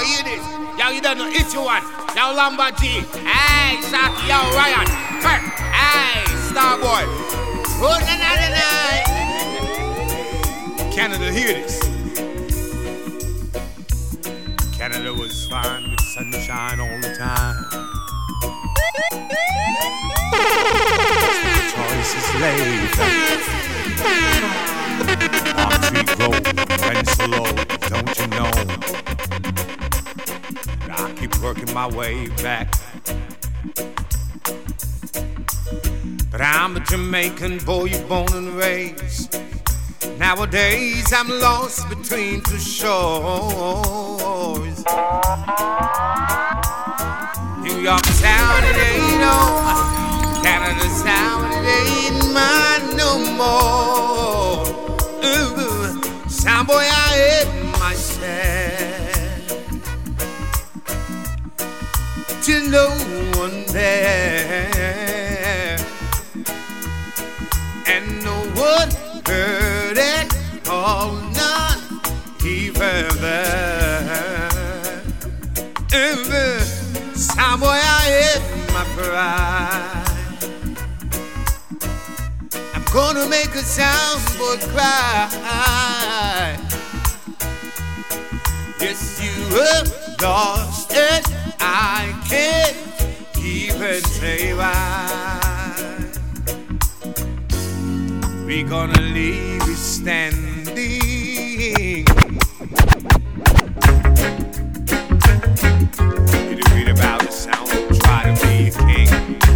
Oh, hear this? Yo, you don't know it's you one. Yo, Lamba G. Hey, Saki, yo, Ryan. Kirk. Hey, Starboy. Oh, na na na na. Canada, hear this. Canada was fine with sunshine all the time. choice is laid. Tree grow and slow, don't you know? I keep working my way back. But I'm a Jamaican boy, born and raised. Nowadays I'm lost between two shores. New York town, it ain't on. Canada town, it ain't mine no more. Ooh, I hate myself. Till no one there, and no one heard it all, not even there. Ever, somewhere I hid my pride. I'm gonna make a soundboy cry. Yes, you have lost it. I can't even say why. We gonna leave you standing. You read about the sound? Try to be a king.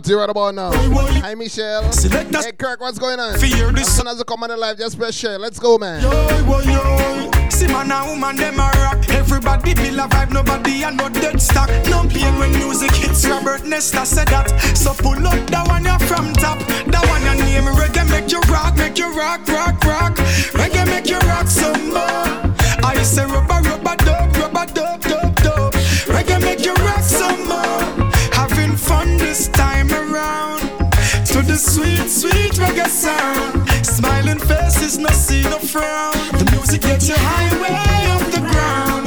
Party right about now. Hi, Michelle. Select. Hey, Kirk, what's going on? Fear this As soon as you come on the live, just press share. Let's go, man. Yo, yo, yo. See man and woman them a rock. Everybody feel a vibe, nobody a no dead stock. No pain when music hits. Robert Nesta said that. So pull up that one you from top. That one your name reggae make you rock, make you rock, rock, rock. Reggae make you rock some more. I say rubber, rubber, dub, rubber, dub, sound. Smiling faces, no see no frown. The music gets you high way off the ground.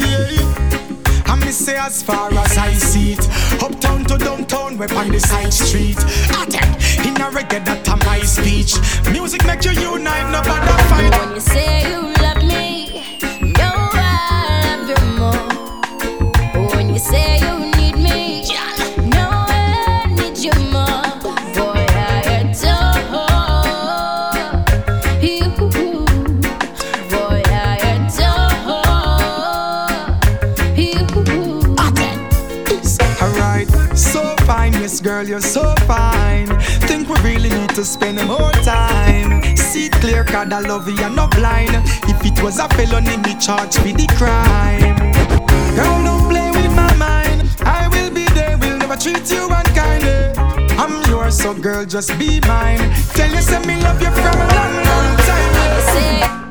Yeah. I me say as far as I see it, uptown to downtown, we're on the side street. Attack in a reggae that a my speech. Music make you unite, no bother fight. When you say to spend more time. See it clear, God, I love you, you're not blind. If it was a felony, me charge with the crime. Girl, don't play with my mind. I will be there, will never treat you unkindly. I'm yours, so girl, just be mine. Tell you, say me love you from a long, long time.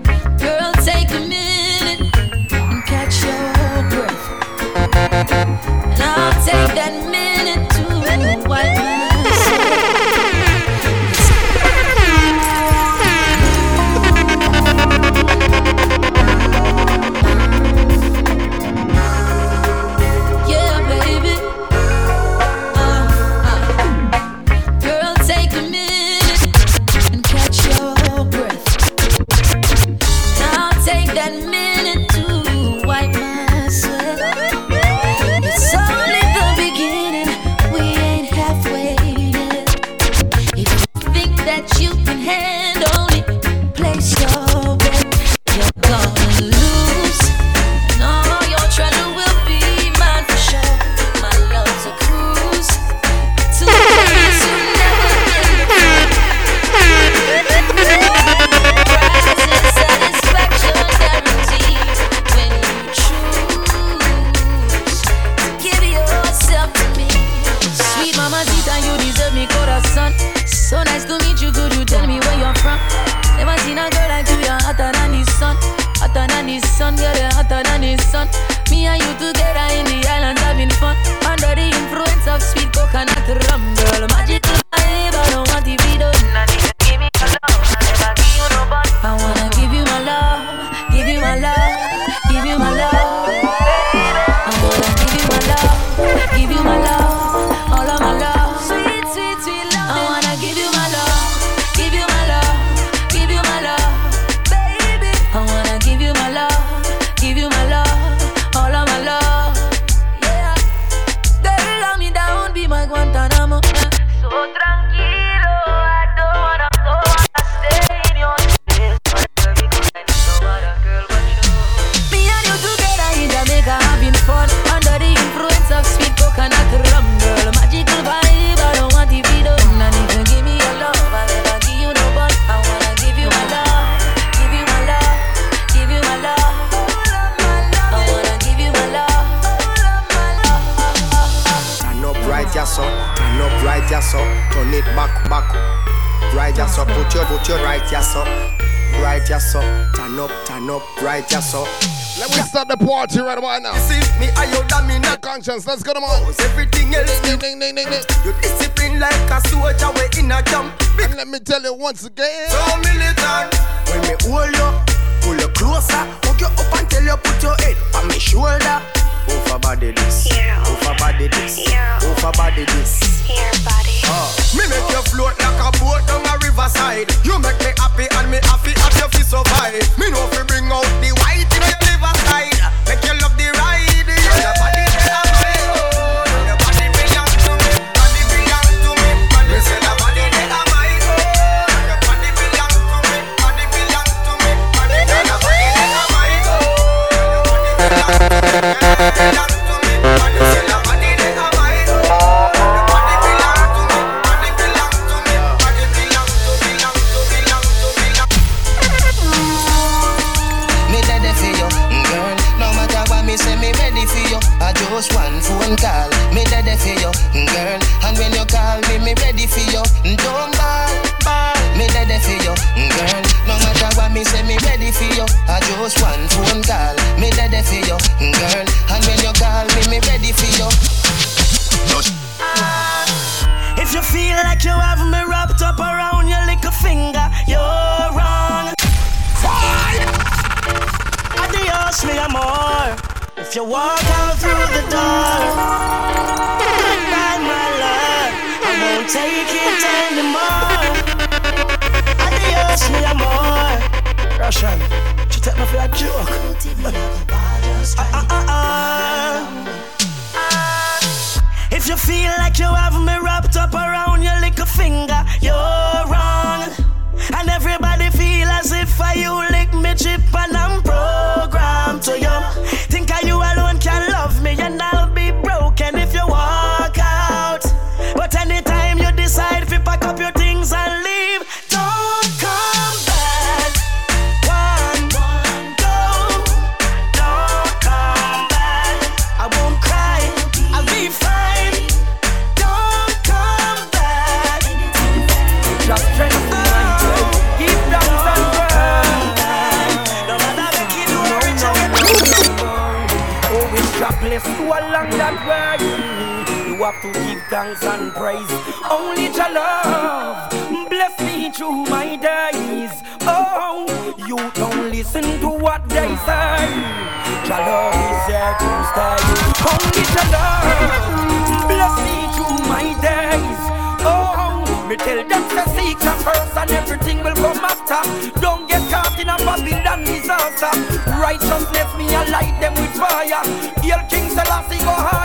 righteous left me light them with fire. Hail King Selassie, go high.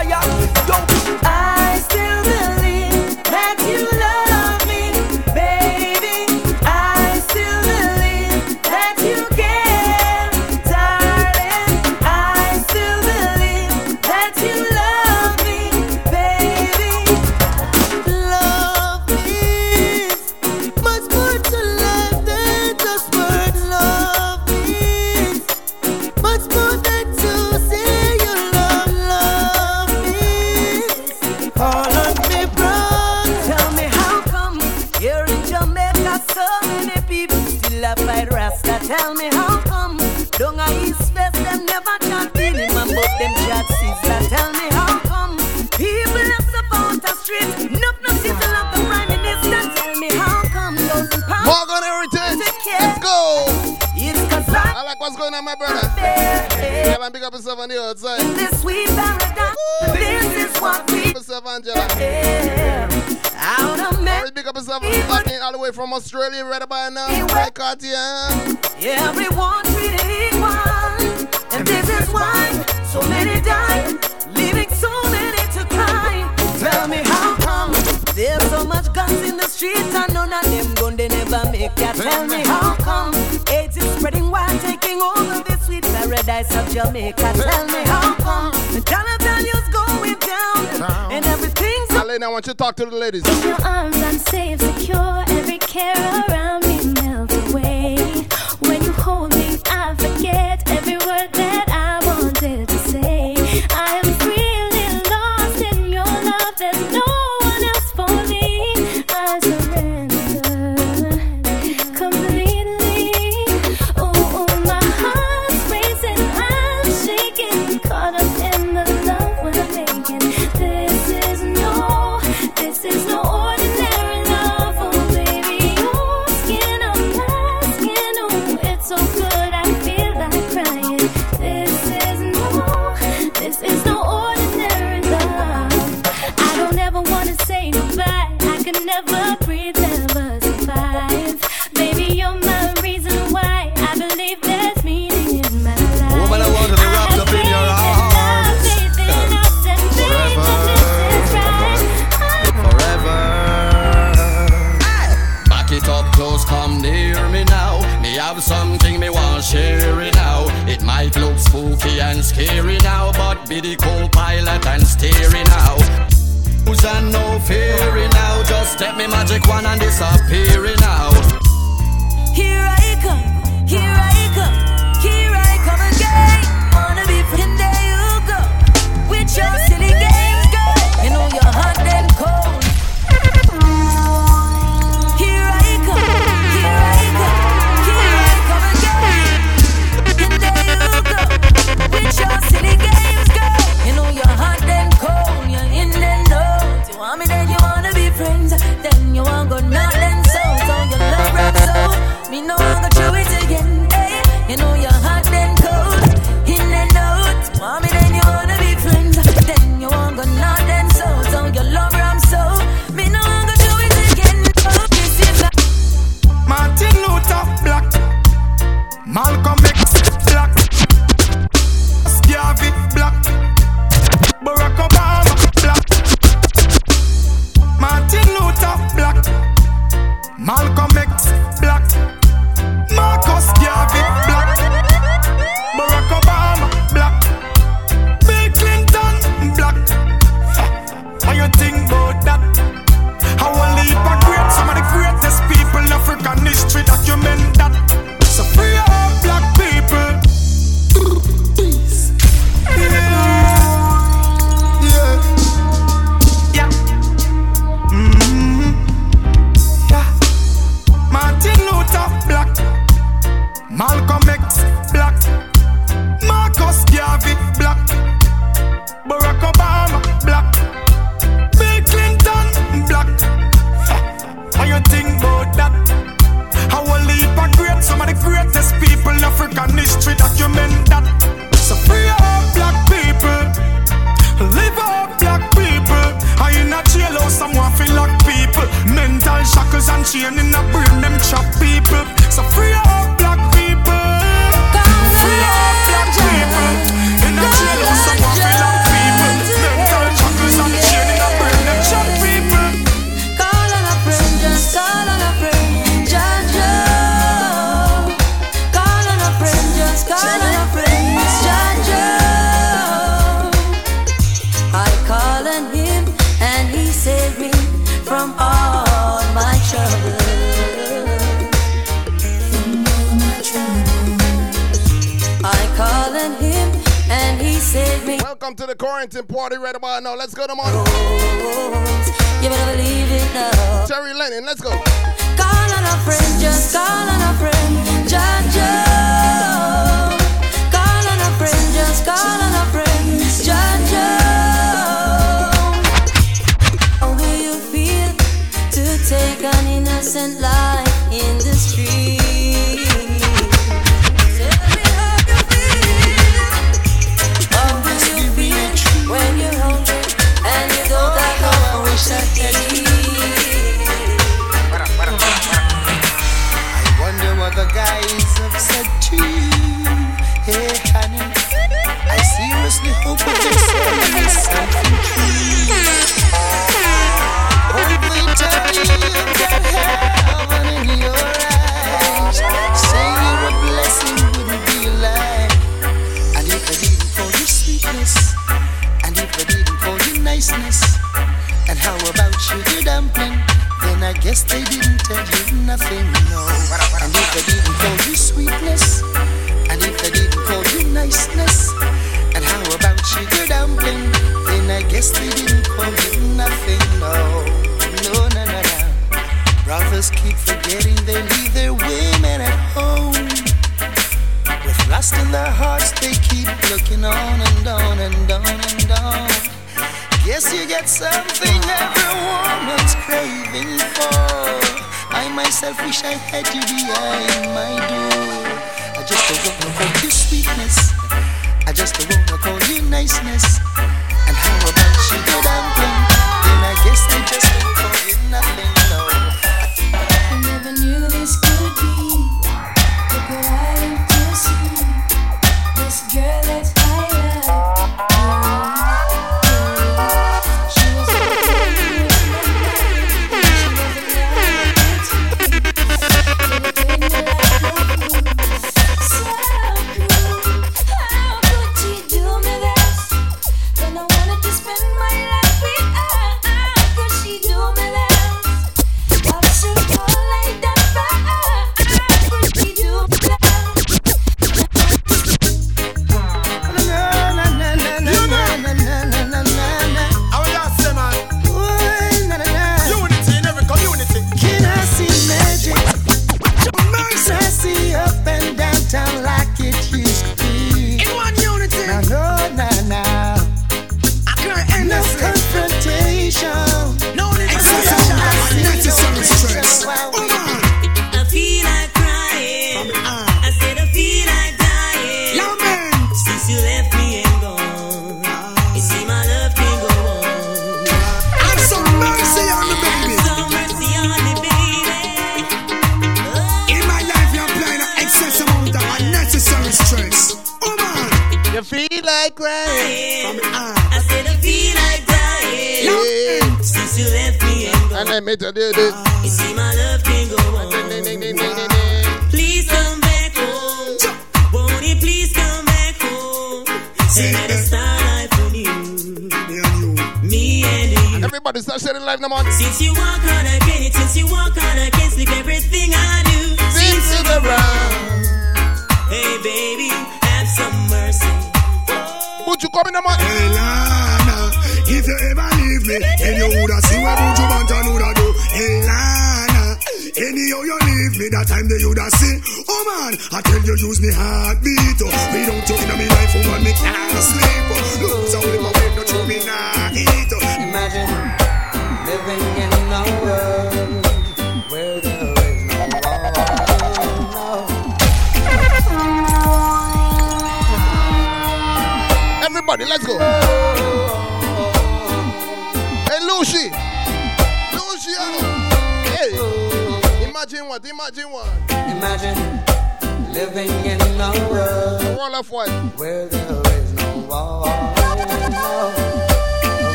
have happening all the way from Australia right about now. Right, Cartier. Everyone treated equal, and this is why so many die, leaving so many to cry. Tell me how come there's so much guns in the streets and none of them gun they never make ya. Tell me how come AIDS is spreading while taking over this sweet paradise of Jamaica. Tell me how come the dollar value's going down and everything. Elena, I want you to talk to the ladies. In your arms, I'm safe, secure. Every care around me away. When you hold me, I forget. scary now, but be the co-pilot and steering out. Who's and no fearing now, just take me magic one and disappearing out.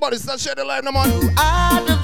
But it's not share the light, no man. I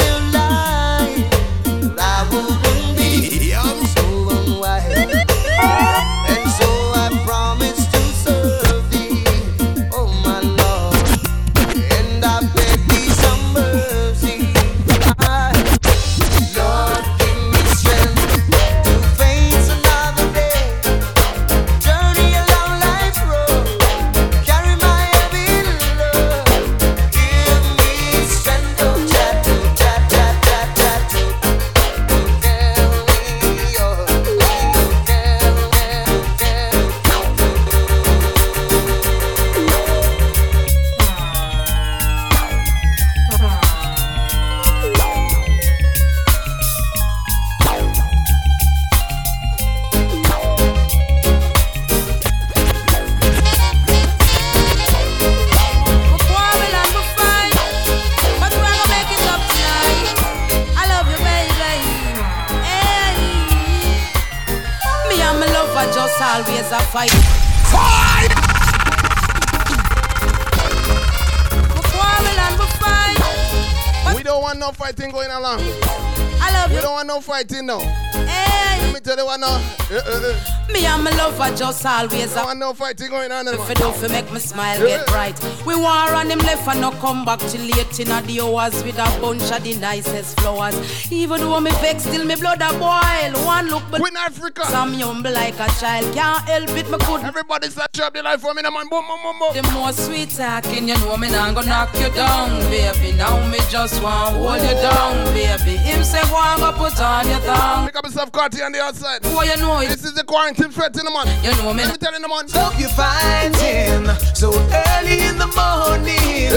just always a want no fighting going on. If you do fi make me smile get bright We war on him left and no come back till late in the hours With a bunch of the nicest flowers Even though me vex still me blood a boil One look but Queen Africa Some humble like a child Can't help it me could Everybody start drop the life for me, no man. Boom, boom, boom, boom. The more sweet talking you know me nah go knock you down baby Now me just want hold you down baby Him say go and go put on your tongue Pick up yourself, Carti on the outside. Boy you know it This is the quarantine threat in the man. You know me Let me tell you, the man. Stop you fighting so early in the morning.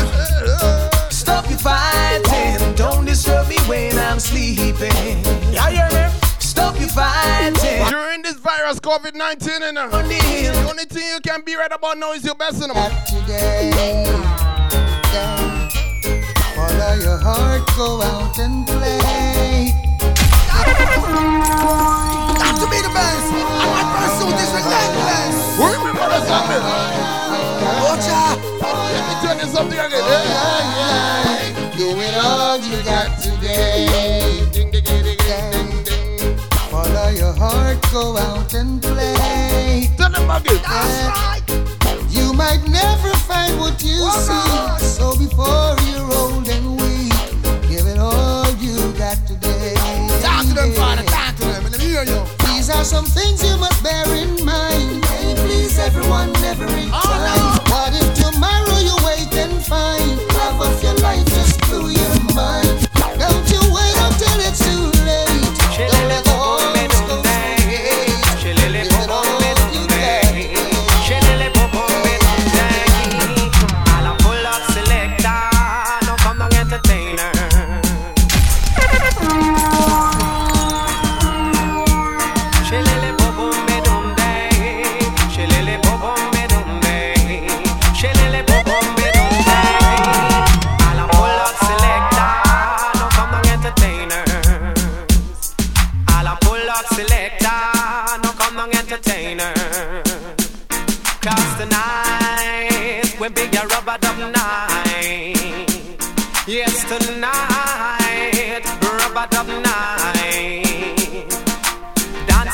Stop you fighting. Don't disturb me when I'm sleeping. Yeah, yeah. Stop you fighting. During this virus, COVID 19, you know, the only thing you can be right about now is your best in the man. today. Yeah. Follow your heart, go out and play. To be the best. And my pursuit is relentless. Remember the something. Ocha. Let me tell you something again. Yeah. Do it all you got today. Ding, ding, ding, ding, ding, ding. Follow your heart, go out and play. Tell them again. That's right. You might never find what you seek. So before you're old are some things you must bear in mind. Can't please everyone, never in time. What if tomorrow you wait and find love of your life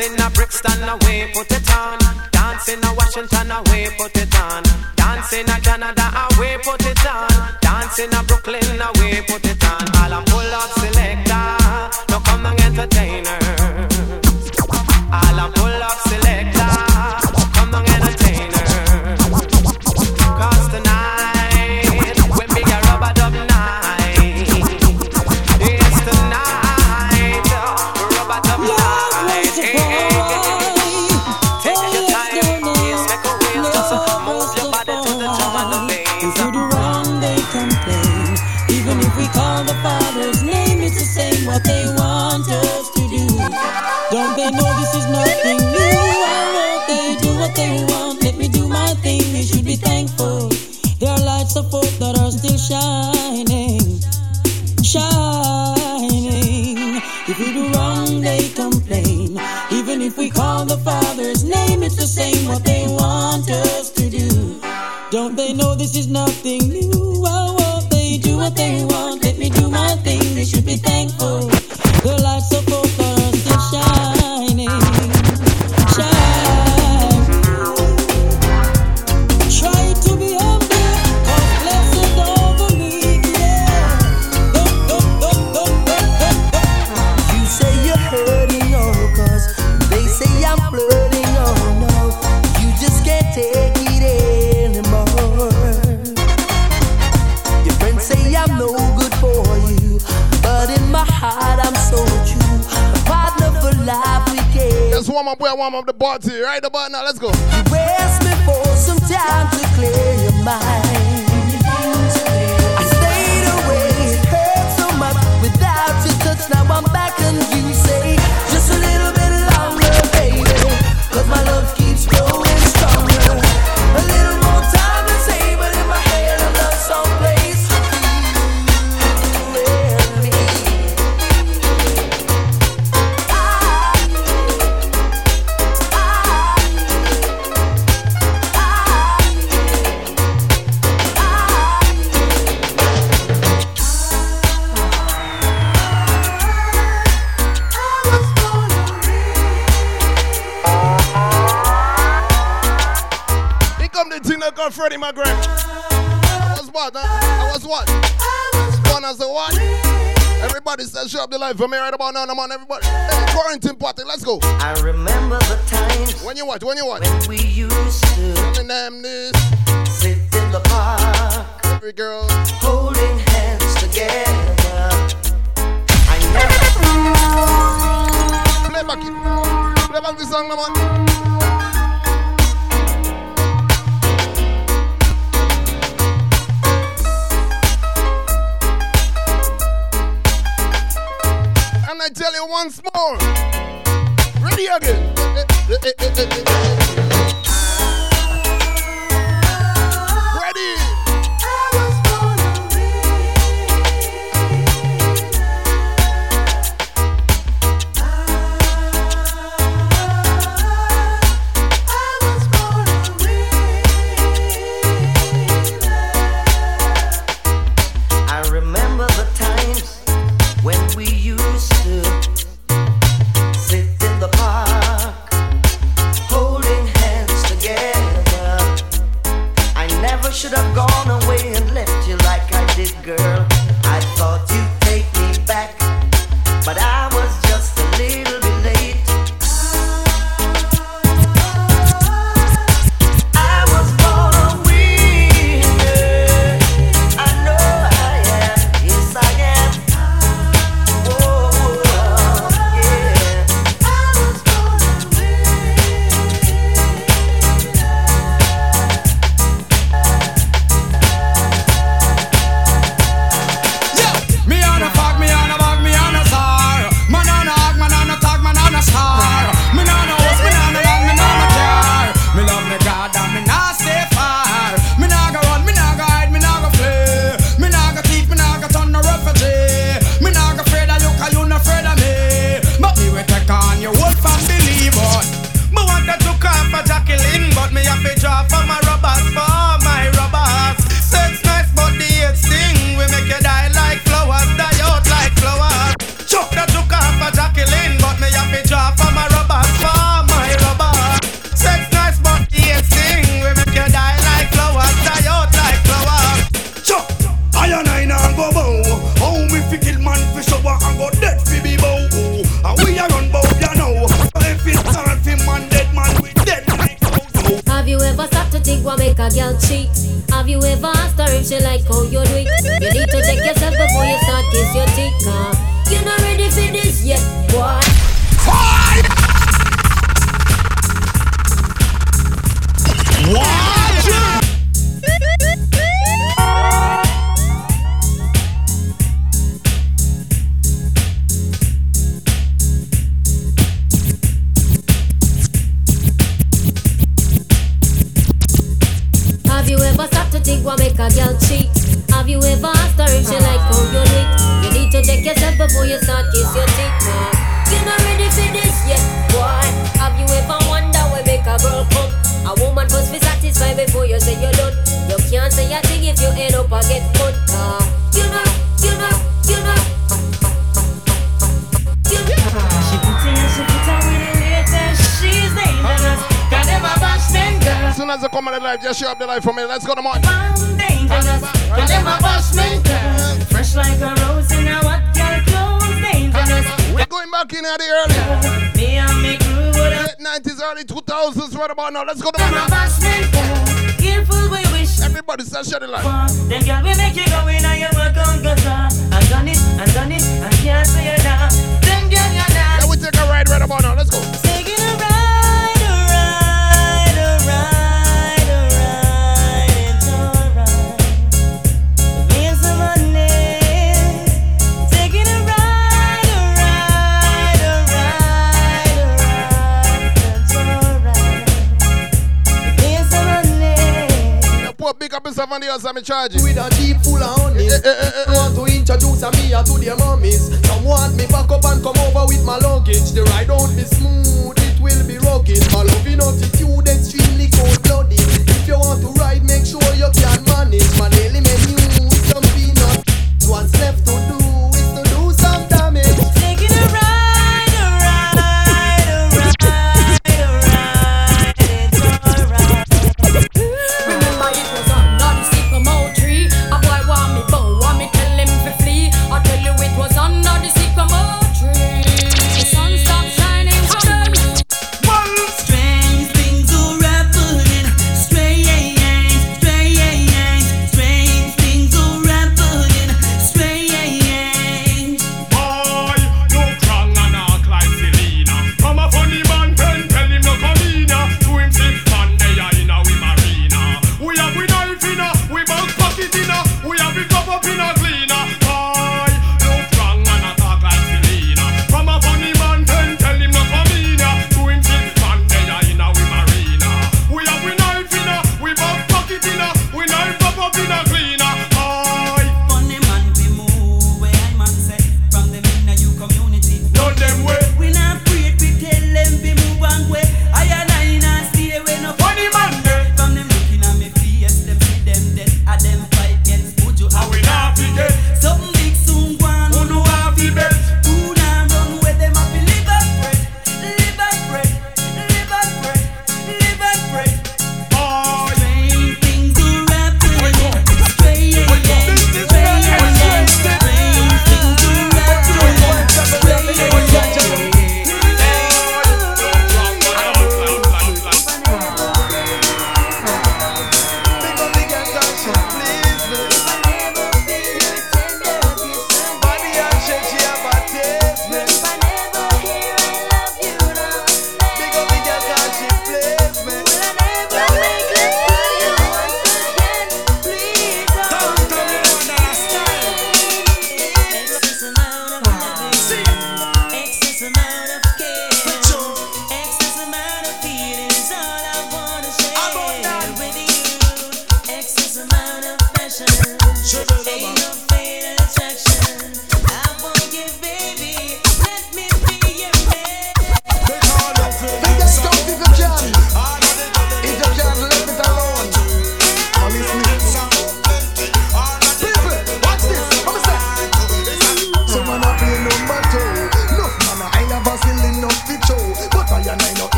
Dancing a Brixton away, put it on. Dancing a Washington away, put it on. Dancing a Canada away, put it on. Dancing a Brooklyn away, put it on. All I'm pull up selector, no come and entertain. boy warm up the party right about now. Let's go. for me right about now. I'm on everybody. Hey, quarantine party. Let's go. I remember the times when you watch, when you watch. When we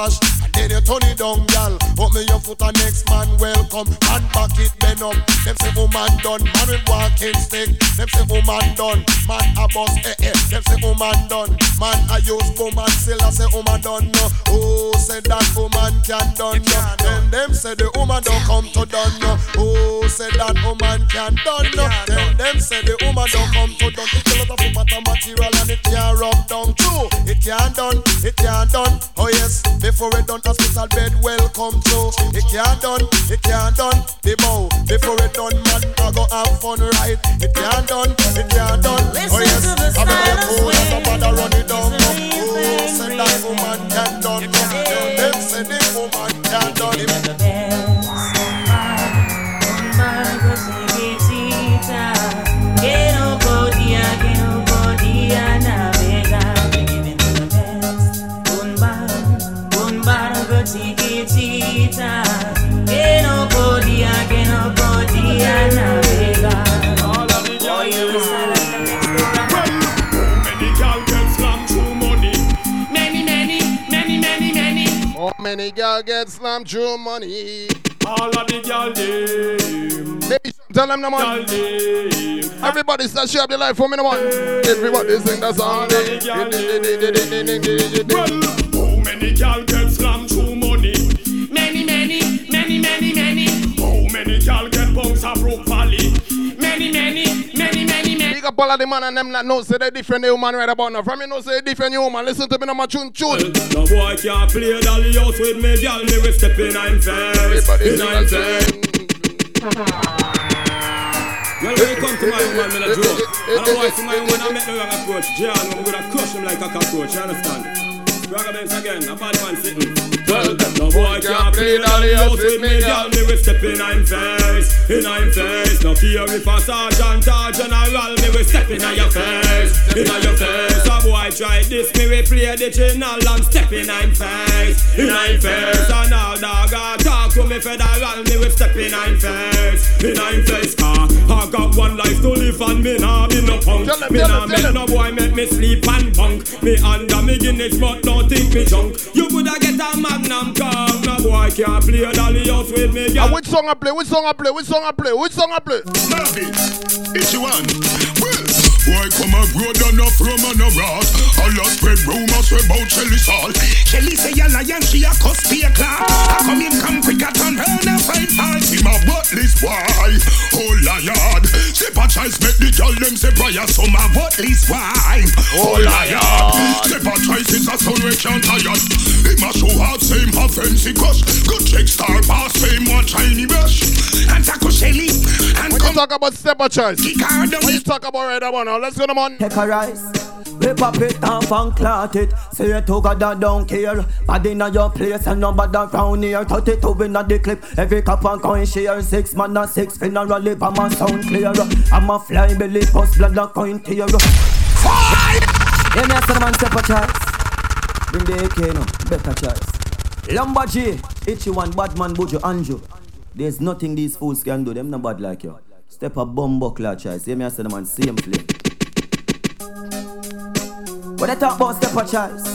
wash then you turn it down, gal. Open your foot and next man welcome. man, back it then up. Them say oh, woman done, man with walking stick. Them say oh, woman done, man a bus. Eh eh. Them say oh, woman done, man a use woman and still I say woman done no. Oh, say that woman can done no. Then them say the woman don't come to done no. Oh, say that woman can done no. Then them say the woman don't come to done. It's a lot of woman material and it can't rub down too. It can't done, it can't done. Oh yes, before it done hospital bed welcome to. It can't done, it can't done. The bow before it done, man, I go have fun right. It can't done, it can't done. Oh yes, I'm gonna cool as a bad run it down. Oh, send that woman can't done. Them send that woman can't done. many girl get slammed through money. All of the gal them. Hey, tell them the man. Them. Everybody start share up the life for me the man. Everybody sing the song. Well, how many girl? Big up all of the man and them that know say they different human right about now. From you know say different human. Listen to me now, my tune tune. No boy can't play dolly house with me, girl. Me will step in I'm first. In I'm first. Well, when it comes to my woman, me the door, I don't want to my woman, I make the wrong approach. John, I'm gonna crush him like a cockroach. You understand? Ragabenz again, a bad man sitting. Well, no boy can't play dolly house with me, girl. Me will step in I'm face, in I'm face. No care if a sergeant or general, me will step in your face, in your face. A boy try this, me will play the channel and step in I'm face, in I'm face. And all dog a talk to me federal, me will step in I'm face, in I'm face. Car, I got one life to live and me nah be no punk. Me nah make no boy make me sleep and bunk. Me under me Guinness, but don't think me junk. You coulda get a magnum come. No boy can't play dolly house with me, girl. And ah, which song I play? Which song I play? Which song I play? Which song I play? Murphy, it's you one. Boy come a grow down a from and a rat. A lot spread rumors about Shelly Salt. Shelly say a lion, she a cuss be a clock. I come in, come quick, I turn her and fight fight. See my buttless boy, oh lion. Choice, make the girl them say prayer. So my buttless wife, oh, oh lion. Step a choice, it's a son we can't tire. Him a show out, same a fancy crush. Good check star pass, same one shiny brush. And Taco Shelly, and When you talk about choice, when you talk about right about now, let's go to man. Take a rise. We pop it off and clot it. Say it to God that don't care. Bad inna your place and nobody round here. 32 inna the clip. Every cup and coin share. Six man and six funeral lip. I'm a sound clear. I'm a fly belly post blood and coin tear. Fire! Yeah, me a man step a choice. Bring the AK now. Better choice. Lumber G. Itchy one. Badman Bujo Anjo. There's nothing these fools can do. Them not bad like you. Step a bomb buckler choice. Yeah, me say the man same flip. When I talk about step a choice.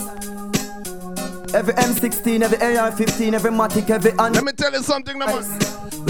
Every M16, every AR-15, every Matic, every hand. Let me tell you something, no man.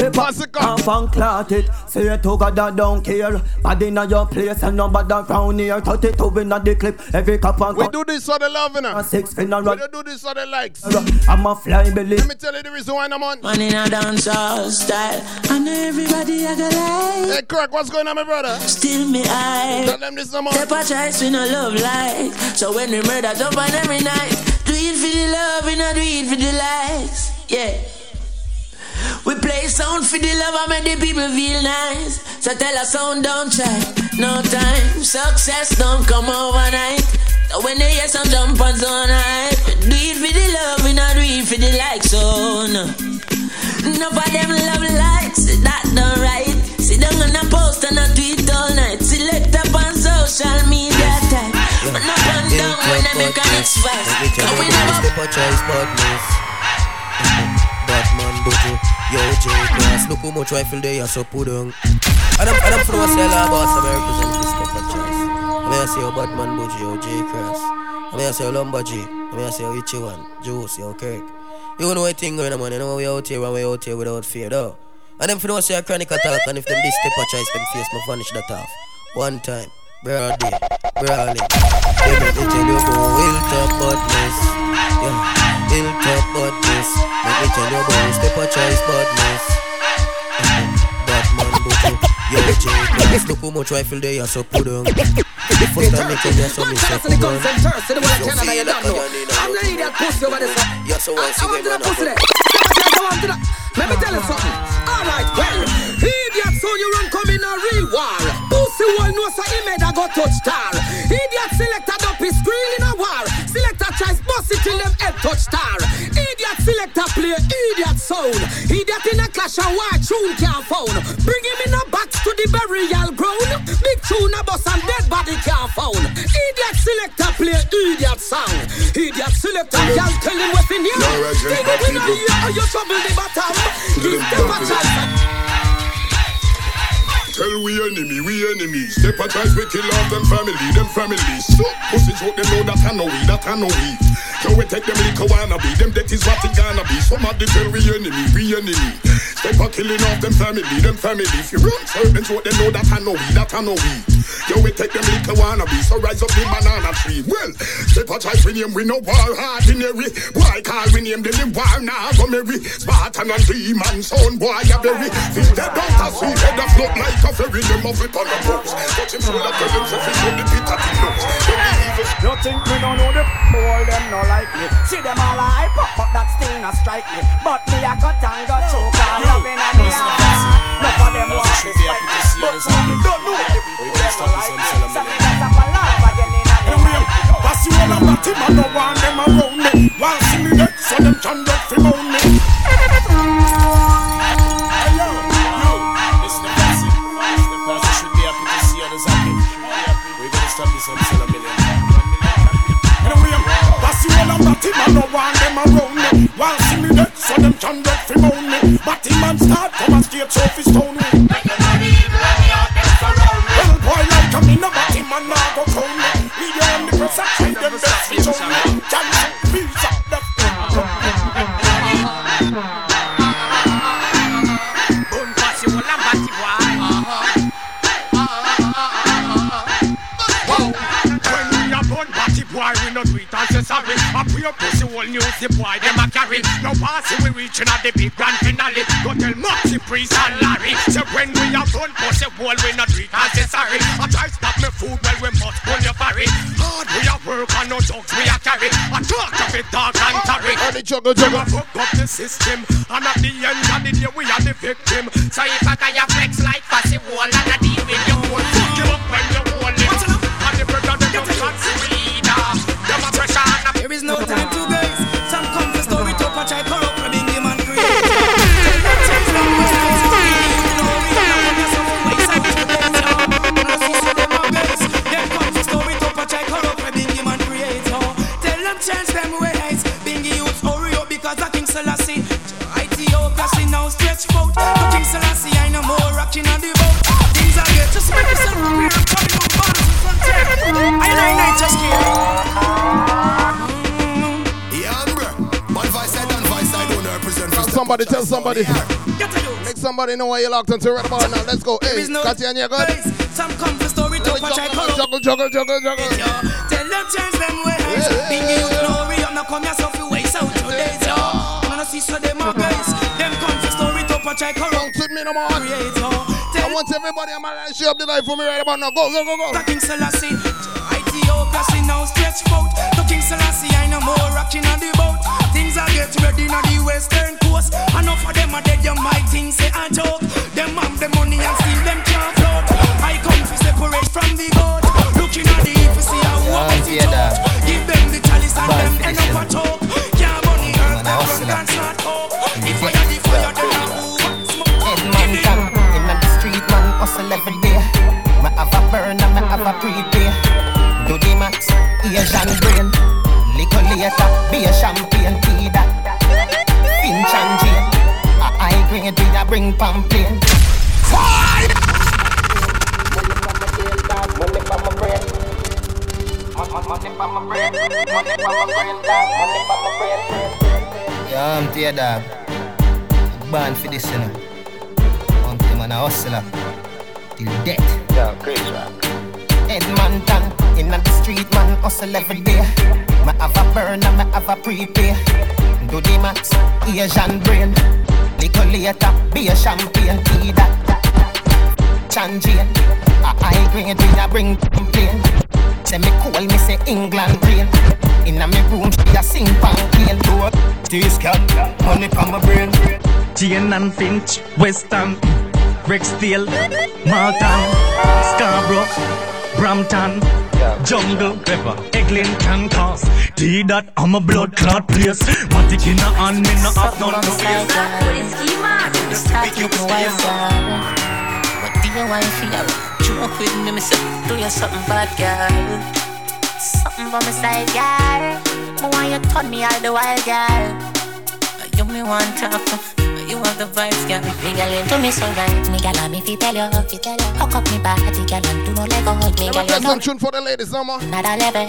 We pass it off and clot it. Say it to God that don't care. Bad inna your place and nobody round here. 32 inna the clip. Every cup and We do this for the love, innit? Six funeral. We don't this for the likes. I'm a fly belly. Let me tell you the reason why, no man. Man in a dancehall style, and everybody I go like. Hey, Crack, what's going on, my brother? Still me eye. Tell them this no more. Step a choice we no love like. So when we murder jump on every night, do it for the love, we not do it for the likes. Yeah. We play sound for the love and make the people feel nice. So tell us sound don't try, no time. Success don't come overnight. So when they hear some jump on zone high, do it for the love, we not do it for the likes. So no, enough of them love likes, that done right. Sit down on a post and a tweet all night. Select up on social media type. But no one down when they make a mix fast. Cause we never Step a choice badness Batman Buju Yo J Class. Look how much rifle they are so put on And I'm, and I'm from a cell boss I represent this step a choice I mean I say Batman Buju Yo J Class. I mean I say yo Lumber G I mean I say Richie One. Juice Yo Kirk You know what thing going on man. You know we out here and we out here without fear though. And them for know say a chronic attack And if them this step a choice them face me vanish that off. One time. Broad day, brawling. Let me tell you about hilltop badness. Yeah, hilltop badness. Let me tell you about step a choice badness. Batman Buju, yo J. Look how much rifle they are so put on. First time me come here, so me say put on. So feel like I'm the idiot pussy over this. Yeah, so I to the man there. Let me tell you something. Alright, well, idiot son you run come in a real war. Pussy one know so he made a go touch star. Idiot selector up his screen in a war. Touch star. Idiot selector play idiot sound. Idiot in a clash and white tune can't found. Bring him in a box to the burial ground. Big tune a bus and dead body can't found. Idiot selector play idiot song. Idiot selector y'all tell him what's in here. Think we know you you trouble the bottom. We enemy, we enemy. Choice, we kill off them family, them families. So, pussy joke, them know that I know we, that I know we. So we take them little wannabe, them that is what it gonna be. Somebody tell we enemy, we enemy. Step a killing off them family, them family. If you run certain joke, them know that I know we, that I know we. Yo, we take them little wannabe, so rise up the banana tree. Well, step a choice, we name, we no war ordinary. Why call we name them the war now, go merry. Spartan and demon, son, boy, a berry. Feel the doctor, see, head a float like a ferry, them off it on the boats. Touch him shoulder, tell him to fish on the pit at the nose. Them the evil You think me don't know the boy them no like me See them all a hype up but that still not strike me But me a cut and go choke loving and they not stop this and sell them Pass you all about him, I don't want them around me. While see me dead, so them can't get free 'round me. That's the only thing I don't want them around me. While see dead, so them can get free on me. Batty man start, from a straight, trophy stone. A pussy whole news the boy them a carry. No passing we reaching at the big grand finale. Go tell Moxie, Priest and Larry. So when we a born pussy whole, we no do it and say sorry. I try stop me food, well we must pull your ferry. Hard we a work and no jokes we a carry. I talk of it dark and tarry. Oh, Early juggle, juggle. We fuck up the system, and at the end of the day we are the victim. So if I can Somebody tell somebody. Make somebody know why you locked into right about now. Let's go. Hey, no Katia and you good? Some come for story to patch I corrupt. Juggle, juggle, juggle, juggle. Tell them change them ways. Bing you glory, I'm not come yourself you waste out your days, yo. I'm gonna see so them a guys. Them come for story to patch I corrupt. with me no more. Creator. I want everybody on my life show up the life for me right about now. Go, go, go, go. King Selassie. Ethiopia see now stretch out. To King Selassie, I no more rocking on the boat. Things are get ready on the western coast. Enough of them are dead, you might think say a joke. Them have the money and still them can't float. I come to separate from the goat. Looking at the if you see how what is it out. Give them the chalice and them end up a talk. Can't money earth, them run can't start coke. Asian brain. Liquor later, be a champagne, tea that. Finch and Jane. A high grade, we a bring pamphlet. Fire! Money for my brain. Money for my brain. Money for my brain, dog. Money for my brain. Yeah, I'm tear dog. Born for this, you know. One thing man a hustler till death. Yeah, Chris Rock. Head man down in the street, man hustle every day. Me have a burn and me have a prepay. Do the max, Asian brain. Liquor later, be a champagne, tea that. Changian, a high grade we a bring complain. Say me call me say England rain. Inna me room she a sing pan clean door. This money pa my brain. Jane and Finch, Western, Rexdale, Malton, Scarborough, Brampton, Jungle, Pepper, Eglinton, Cause, T that I'm a blood clot place. Matic in a hand, me no have none to face. Start with my wife, girl. What do you want for you? Joke with me, me say, do you something bad, girl? Something for me side, girl. Me want you turn me all the while, girl. You me want talk to, you have the vibes, girl. Me girl into me so right, me girl, me fi tell you, fi tell you. Hook up me body, girl, and do no let go. Me girl, you Play know some tune for the ladies, no more. not a level.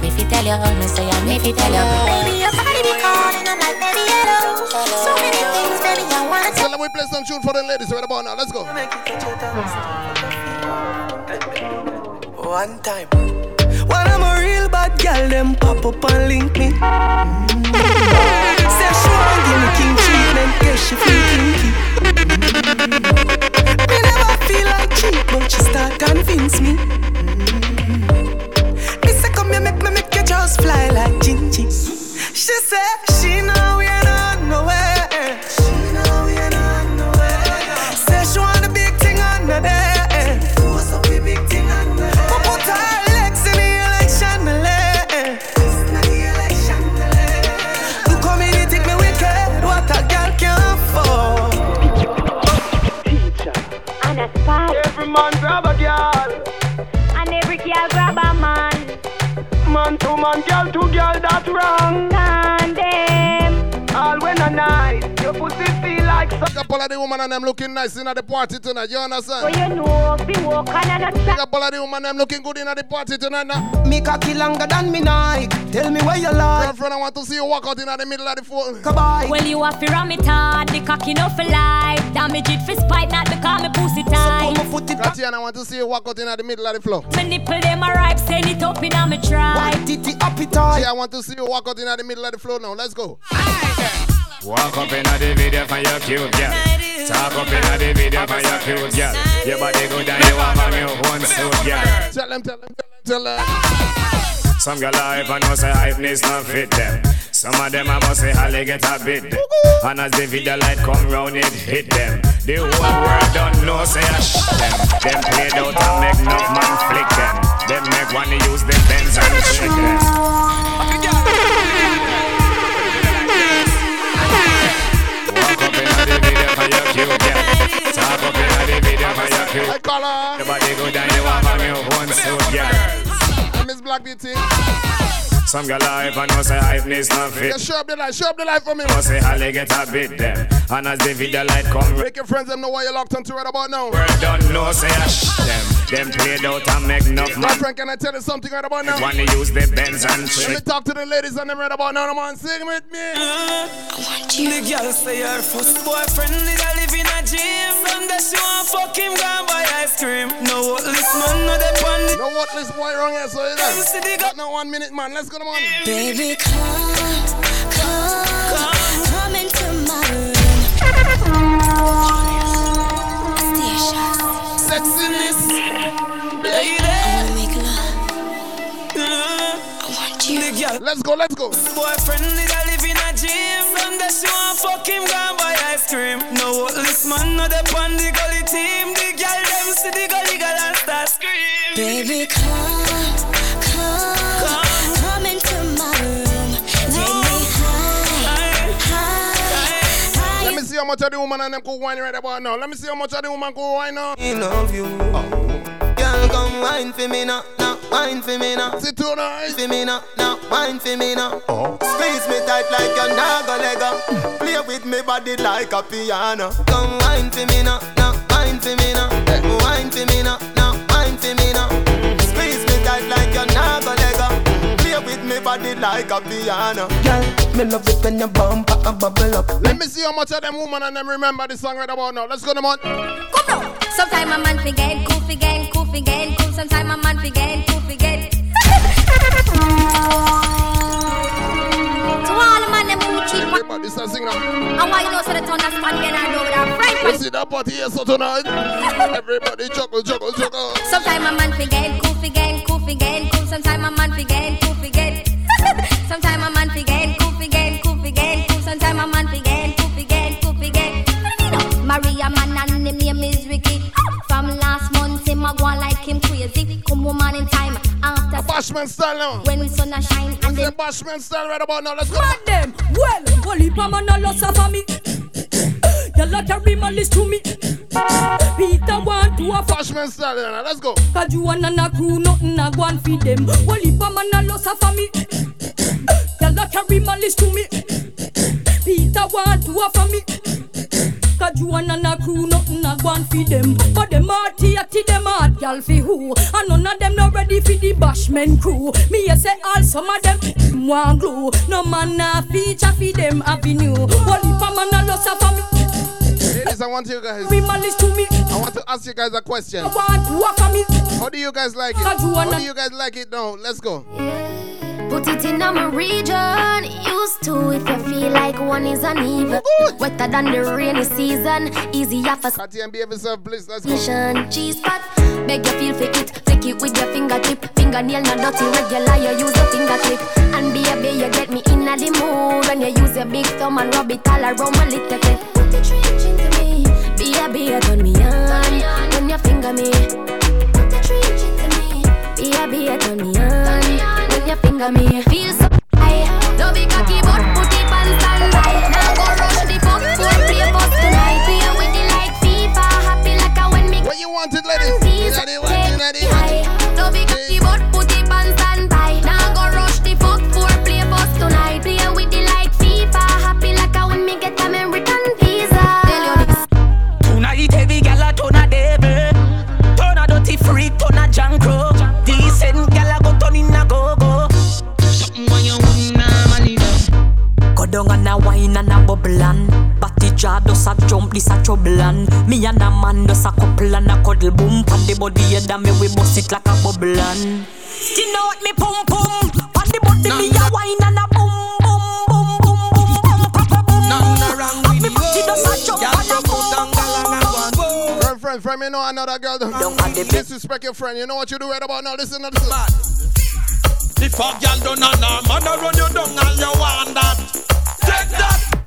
Me fi tell you, me say I me fi tell you. Baby, your body be calling, I'm like baby hello. So many things, baby, I wanna. So let me play some tune for the ladies right about now. Let's go. One time. When I'm a real bad girl, them pop up and link me. Mm. Say she want give me king treatment, guess she feel kinky. Me never feel like cheap, but she start convince me. Mm-hmm. Me say come here, make me make you just fly like Gingy. She say to girl to girl, that's wrong. Tandem. All when a night, your pussy feel like so. Couple of the woman and them looking nice in at the party tonight. You understand? So you know, be walk another Couple of the woman them looking good in at the party tonight. Now. Me cocky longer than me night. Tell me where you like. Girlfriend, I want to see you walk out in at the middle of the phone. Well, you have to ram it hard, the cocky no for life. Damage it for spite, not because me pussy tight. So put my foot it. Tatiana, I want to see you walk out in at the middle of the floor. My nipple them a ripe, send it up in a me try. Titty appetite. See, I want to see you walk out in at the middle of the floor now. Let's go. Walk up in the video for your cute girl. Talk up in the video for your cute girl. Your body good and you have a new one suit, girl. Tell them, tell them, tell them, tell them. Some girl hype and know say hypeness not fit them. Some of them I must say how they get a bit. And as the video light come round it hit them. The whole world don't know say I sh them. Them played out and make enough man flick them. Them make one use the Benz and trick them. Walk up in the video for your cute girl. Talk up in the video for your cute. girl. Your body good and you have a new one suit, girl. Miss Black Beauty. Some girl hype and know say hypeness not fit. Yeah, show up the light, show up the light for me. Know say how they get a bit them. And as the video light come, Make your friends them know why you're locked onto right about now. world don't know say I sh them. Them played out and make enough My friend, can I tell you something right about now? Want to use the Benz and Let me trick. talk to the ladies and them right about now. Come on, sing with me. The girl say her first boyfriend nigga live in a gym. Sunday she want fuck him, go and buy ice cream. No what this man, no they pan the. No what this boy wrong here, so you know. Got no one minute, man. Let's go, come on. Baby, come, come, come into my Sexiness, lady. I wanna make love. I want you. The. Let's go, let's go. Boyfriend nigga live in a gym. Sunday she want fuck him, go and buy ice cream. No what this man, no they pan the gully team. The girl them see the gully girl and start scream. Baby, come, come, much of the woman and them could wine right about now. Let me see how much of the woman could wine now. I love you. Girl, come wine for me now, now wine for me now. Sit too nice. For me now, now wine for me now. Oh. Squeeze me tight like a naga lega. Play with me body like a piano. Come wine for me now, now wine for me now. Wine for me now, now Play with me body like a piano. Girl, me love it when you bump a bubble up. Let me see how much of them woman and them remember this song right about now. Let's go, them on. Sometime a man forget, cool forget, cool forget, cool. Sometime a man forget, cool forget. To all the man them who cheat, Everybody start singing now. and why you know so the understand when I know that right? Let's see that party here so tonight. Everybody juggle, juggle, juggle. Sometime a man forget, cool forget, cool forget, cool. Sometime a man forget, cool forget. Him crazy. Come woman in time after. Bashman style now. When the sun a shine and the Bashman style right about now. Let's go. Mad them. Well, holy man a loss of me. You lot carry my to me. Peter want to a Bashman style now. Let's go. Cause you and a crew nothing a go and feed them. Holy man a loss of me. You lot carry my to me. Peter want to offer me. Cause you and a crew nothing a go and feed them. But them them hard gal fi who. And none of them not ready for the bashman crew. Me a say all some of them glue. No man a feature fi them avenue. Holy man a loss of. Ladies, I want you guys. Bring my list to me. I want to ask you guys a question. I want to offer me. How do you guys like it? How do you guys like it now? Let's go. Put it in my region. Used to if you feel like one is uneven. Wetter than the rainy season. Easy off a Catty and behave yourself, please. Let's go. Cheese pot. Beg you feel for it. Flick it with your fingertip. Fingernail not dirty. Regular you use your fingertip. And be baby you get me in the mood. When you use your big thumb and rub it all around my little bit. Put the trench into me. Baby you turn me on. When you finger me. Put the trench into me. Baby you turn me on. When you finger me. Feel so high. Love it cocky but put it on standby. Now go rush the fuck play tonight. With it like FIFA. Happy like a when me What you want it, ladies? This a trouble and me and a man just a couple and a cuddle boom. Pan the body head and me we bust it like a bubble and you know what me pum pum. Pan the body me a wine and a boom boom boom boom boom boom papa boom. Nothing wrong with me body just a jump and a boom. Friend, friend, friend, you know another girl. Disrespect your friend. You know what you do right about now. Listen to this. If a girl don't know, no man a run you down and you want that. Take that.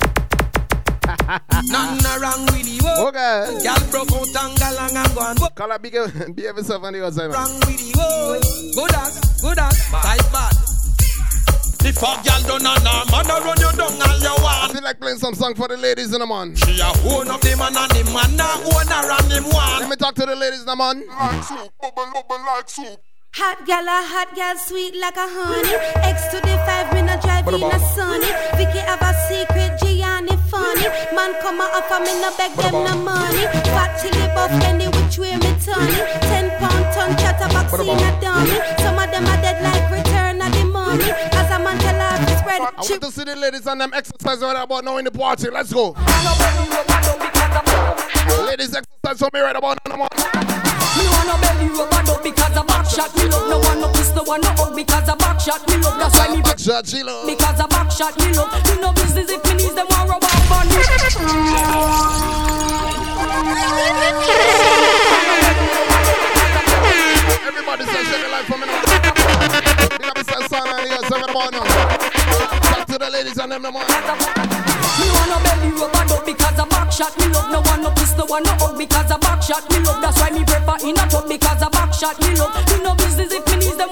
Nothing wrong with you. Okay. Girl broke out and galang and go and Call her big, behave yourself on the outside, man. wrong with you. Good ass, good ass, tight bad. If a girl don't know, no man a run you down and you I want. feel like playing some song for the ladies in the man. She a own up the man and the man a own her and him one. Let me talk to the ladies in the man. Like soup, bubble, bubble like soup. Hot gal a hot gal, sweet like a honey. X to the five, me no drive in a sunny. Vicky have a secret, Gianni funny. Man come a offer me no beg them no money. Fat chili buff, any which way me turn it. Ten pound ton chatterbox in a dummy. Some of them are dead like return of the mummy. As a man tell her to spread I want to see the ladies and them exercise right about now in the party. Let's go. Ladies exercise for me right about now. Me wanna belly rub and up because a back shot me love. No one no no one no hug because a back shot me love. That's why me Back shot, she love. because a back shot me love. You know business if me needs them want rub off on me. Everybody say shake your life for me now. Big up Mr. Son and here, seven about now. Talk to the ladies and them the man. Me wanna belly rub and up because a back shot me love. No one no kiss, no one no hug because a back shot me love. That's why me prefer in a tub because a back shot me love. You know business if me needs them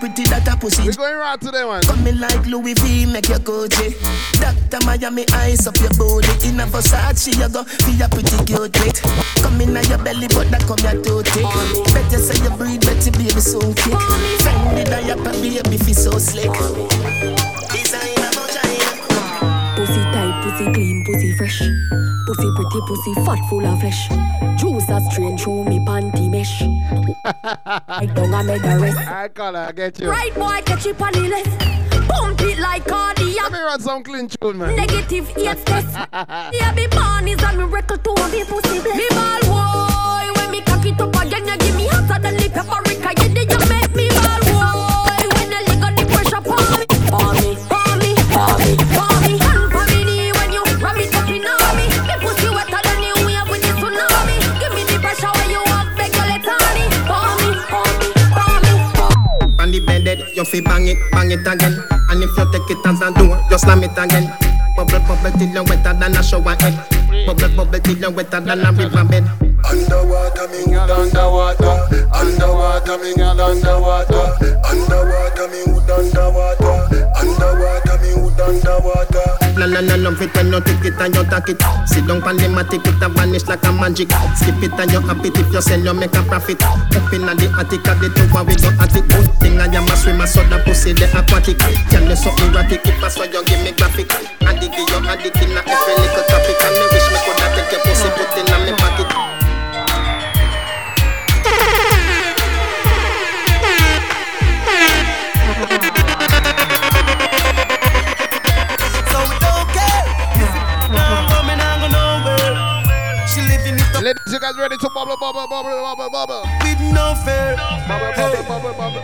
pretty that a pussy. We going right today, man. Coming like Louis V, make your Gucci. Doctor Miami eyes up your body. In a Versace, you go be a pretty cute mate. Come in your belly, but that come your toe thick. Better say you breathe, better baby so kick. Fendi diaper, baby feel so slick. Designer vagina. Pussy tight, pussy clean, pussy fresh. Pussy pretty, pussy fat, full of flesh. Juice a strain through me panty mesh. I don't a make a rest. I call her, I get you. Right boy, catch it on the left. Pump it like cardiac. Let me run some clean tune, man. Negative eight stress. yeah, me born is a miracle to a me pussy bless. Me ball boy, when me cock it up again, you give me hotter than the paprika. You did you make me you fi bang it, bang it again. And if you take it as a door, you slam it again. Bubble, bubble till you wetter than a shower head. Bubble, bubble till you wetter than a river bed. Underwater, me wood underwater. Underwater, me girl underwater. Underwater, me wood underwater. Underwater, me wood underwater. La la la love it when you take it and you take it. Sit down pan the matic, it a vanish like a magic. Skip it and you happy if you sell, you make a profit. Up in the attic, at the top we go at it. Good thing I am a swimmer, so the pussy the aquatic. Tell me so erratic, if I saw you give me graphic. Addict, you addict in every little topic. And me wish me coulda take your pussy, put in a me pocket. Ladies, you guys ready to bubble, bubble, bubble, bubble, bubble? with no fear. Bubble, bubble, bubble, bubble.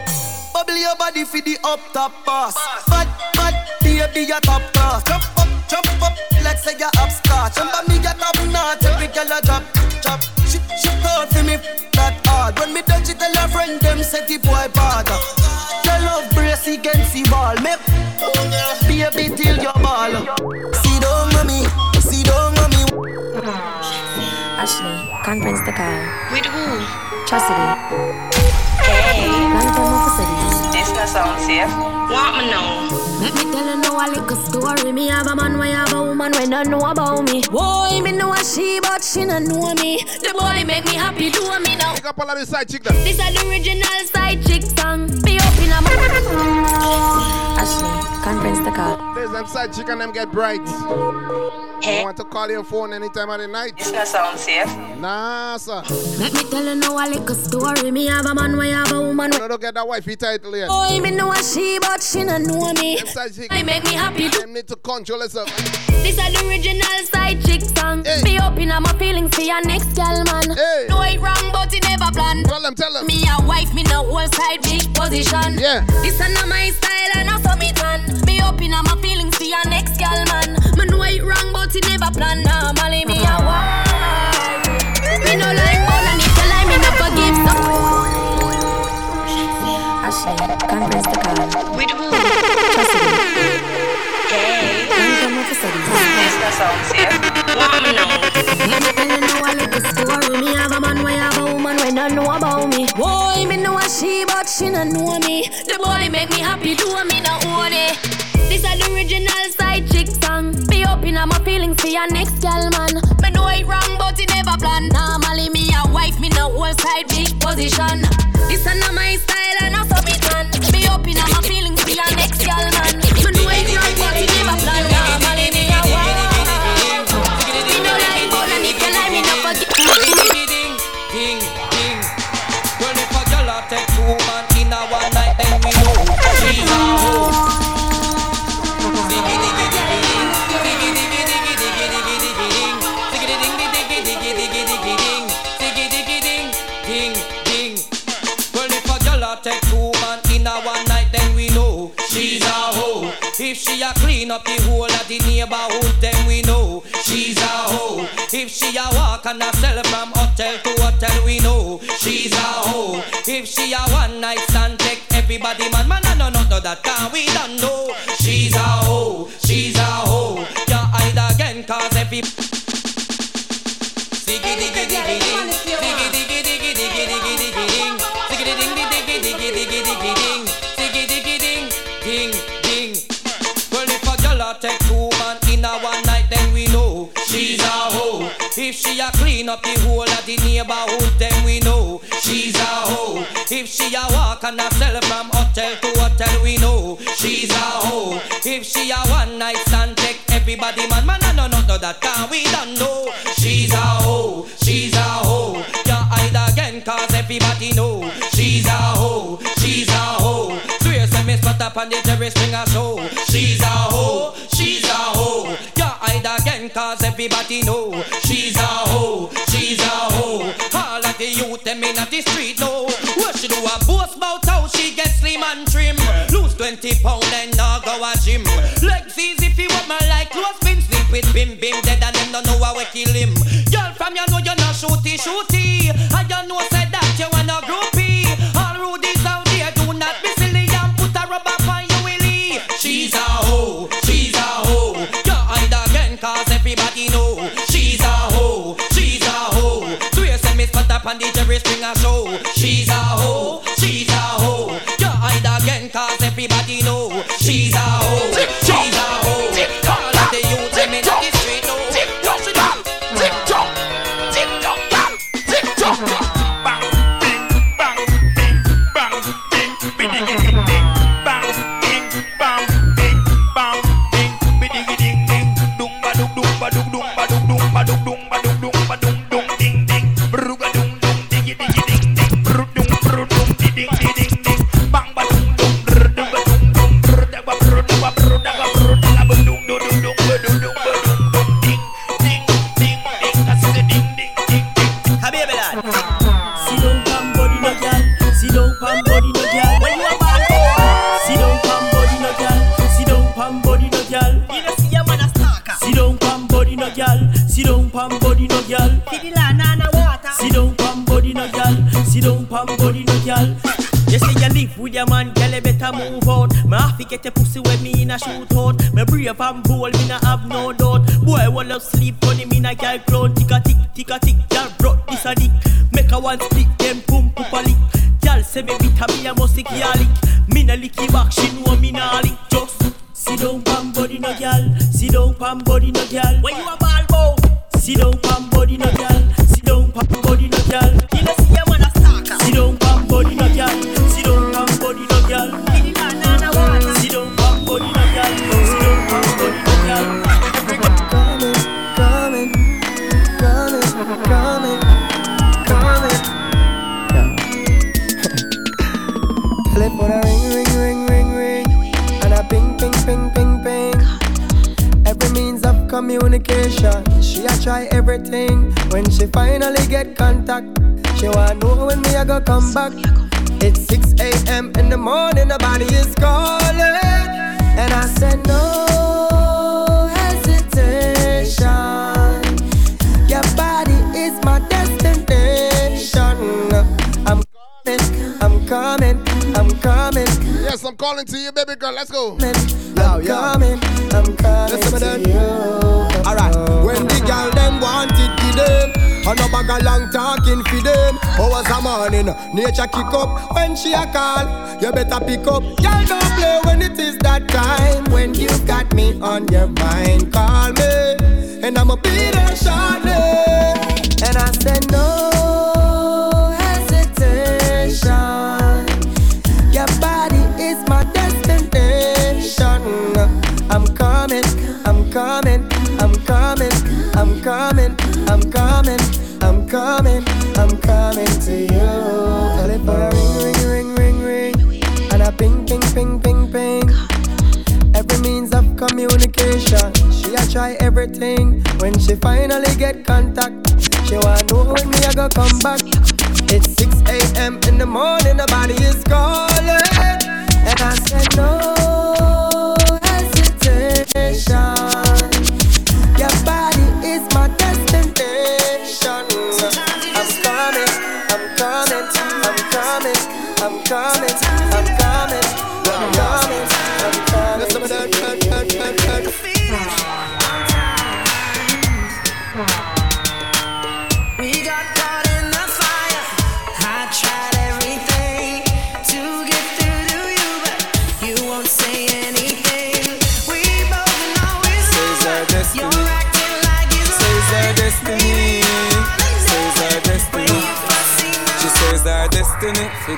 Bubble your body for the up top boss. Bad, bad, baby, your top class. Jump up, jump up, like say you're upstart. Remember me, your top notch, every girl a drop, drop. She, she called for me that hard. When me touch it, tell her friend them say the boy bad. Your love brace against the wall, me. Baby, till your ball. The car. With who? Chastity. Hey, Long time no city. this not sound safe. Want me know? Let me tell you now a little story. Me have a man, why have a woman when don't know about me. Boy, me know a she, but she don't know me. The boy make me happy, do me now. Pick up all of the side chick them. This is the original side chick song. Be up in a Ashley, conference the car. There's them side chick and them get bright. I want to call your phone anytime of the night. It's not sound safe. Nah, sir. Let me tell you now a little story. Me have a man, we have a woman. No, don't get that wifey title yet. Oh, me know a she, but she not know me. Them side chick. They make me happy. Them need to control yourself. This is the original side chick song. Be open up in my feelings for your next gal, man. No, it wrong, but it never plan. Tell them, tell them. Me a wife, me no whole side big position. Yeah. This is not my style and I saw me up in my feelings for your next gal, man. Me know it wrong, but it never plan. Normally me a wife. Me no like all and if you like me no forgive so. Ashley, conference the call. With who? Trust me. Hey. Come over for It's not sound safe. Want me know? Let me tell you now a little story. Me have a man, we have a woman, we don't know about me. Boy, me know a she, but she don't know me. The boy make me happy, do me no own it. This is the original side chick song. Be up in my feelings for your next gal, man. Me know it wrong, but it never plan. Normally me a wife, me no whole side big position. This is not my style and I saw me done. Be up in my feelings up the whole of the neighborhood, then we know she's a hoe. If she a walk and sell from hotel to hotel, we know she's a hoe. If she a one night stand, take everybody man, man, no no no that can we don't know. She's a hoe, she's a hoe. You hide again, cause every If she a clean up the whole of the neighborhood, then we know she's a hoe. If she a walk and a sell from hotel to hotel, we know she's a hoe. If she a one night stand, take everybody man, man, I no no no that can we don't know. She's a hoe, she's a hoe. You hide again, cause everybody know she's a hoe, she's a hoe. Swear say me spot up on the terrace, bring a show. She's a hoe, she's a hoe. You hide again, cause everybody know them in the street know what she do a boast about how she get slim and trim. Lose 20 pound and now go a gym. Legs easy if you want my like close pin sleep with bim bim dead and them don't know how we kill him. Girl from you know you're not shooty shooty. Send me spot up on the Jerry Springer show. She's no girl. Feed the land and the water. Sit down pam body no girl. Sit down pam body no girl. You say you live with your man, girl, you better move out. Me have to get your pussy when me in a shootout. Me brave and bold, me nah have no doubt. Boy, want love sleep on him in a girl clown. Tick a tick, tick a tick, girl brought this a dick. Make a one split, them pum pup a lick. Girl say me beat a me a must lick ya lick. Me nah licky back, she know me nah lick. Just sit down pam body no girl, sit down pam body no girl. When you a pam no girl, communication, she a try everything. When she finally get contact, she wanna know when me a go come back. It's 6 a.m. in the morning, the body is calling, and I said no hesitation. Your body is my destination. I'm coming, I'm coming. Yes, I'm calling to you, baby girl. Let's go. I'm coming, I'm coming to you. Alright, when the girl them want it, give them. And no bag of long talking for them. Hours a morning, nature kick up when she a call. You better pick up. Girl, don't play when it is that time. When you got me on your mind, call me, everything. When she finally get contact, she wanna know when me a go come back. It's 6 a.m. in the morning, nobody is calling, and I said no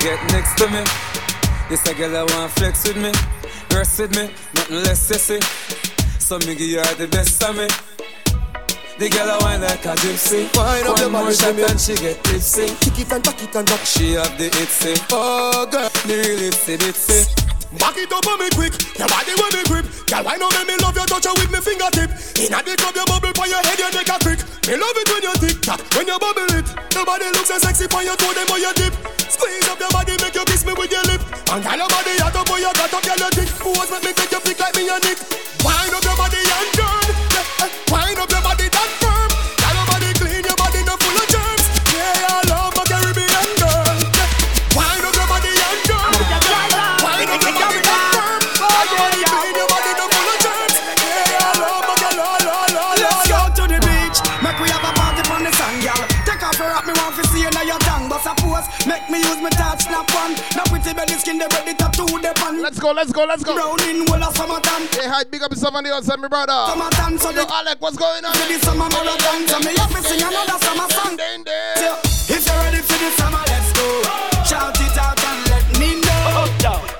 get next to me. This a girl I want flex with me, rest with me, nothing less sissy. So me give her the best of me. The girl I wine like a gypsy. Wine up your One more body, shot and she get tipsy. Kick it and back it and back. She have the itsy. Oh girl, the real itsy bitsy. Back it up on me quick, your body when me grip. Girl, why not make me love you, touch you with me fingertip. Inna the club, you bubble for your head, you take a trick. Me love it when you tick tock, when you bubble it. Your body looks so sexy for your toe, them on your dip. Squeeze up your body, make you kiss me with your lip. And girl, your body hot up, boy, you got up, girl, you thick. Pose make me make you flick like me and Nick. Wind up your body and turn. But make me use my touch, snap one. Now pretty belly skin, they ready tattoo the pan. Let's go, let's go, let's go. Brown in whole of summertime. Hey, hi, big up yourself on the outside, my brother. Summertime, so Yo, Alec, what's going on? for the summer marathon. So me have to sing another summer song. If you're ready for the summer, let's go. Shout it out and let me know. Oh, Girl,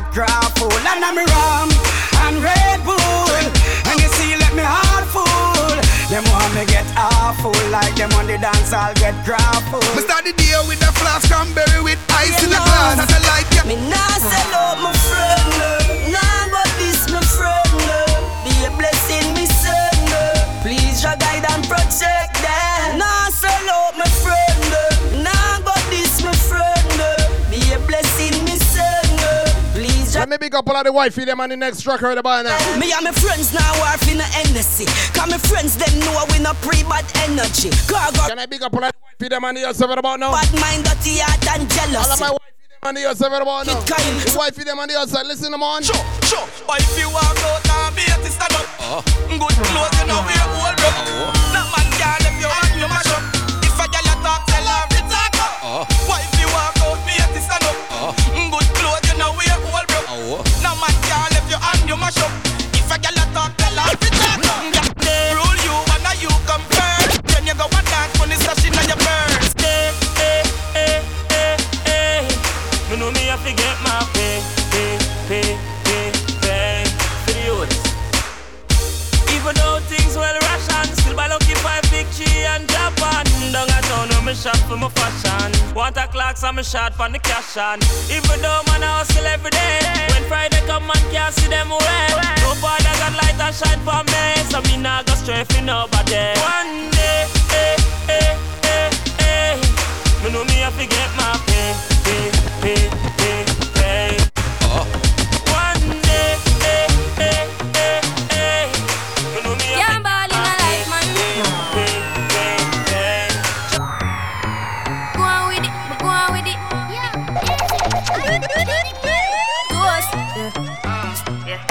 get full. And I'm rum, and Red Bull, and you see, let me heart full. Them want me get awful, like them on the dance, I'll get full. Me start the day with a flask cranberry with ice in the glass. And I like ya. Me nah sell out my friend, no. Nah but this my friend, no. Be a blessing, me son, no. Please your guide and protect them. Nah sell out my friend, Let me me big up all of the wifey them on the next track right about now. Me and my friends now are in the Hennessy. Cause my friends them know we no pre-bad energy. Cargo. Can I big up all of the wifey them on the yourself right about now? Bad mind, dirty heart and jealousy. All of my wifey them on the yourself right about now. The wifey them on the outside, listen them on. Sure, sure. But if you walk out now, be at the stand up. Oh. Uh-huh. Good clothes, you know we are all broke. That man can't if you want you mash up. If a girl a talk, tell her to talk up. Oh. Why you mash up. If a girl a a where me shop for my fashion. Want a clocks and me shot for the cash on. Even though man I hustle every day. When Friday come man can't see them away. No father got light and shine for me, so me nah go stray for nobody. One day, eh, eh, eh, eh. Me know me have to get my pay, pay, pay, pay, pay. One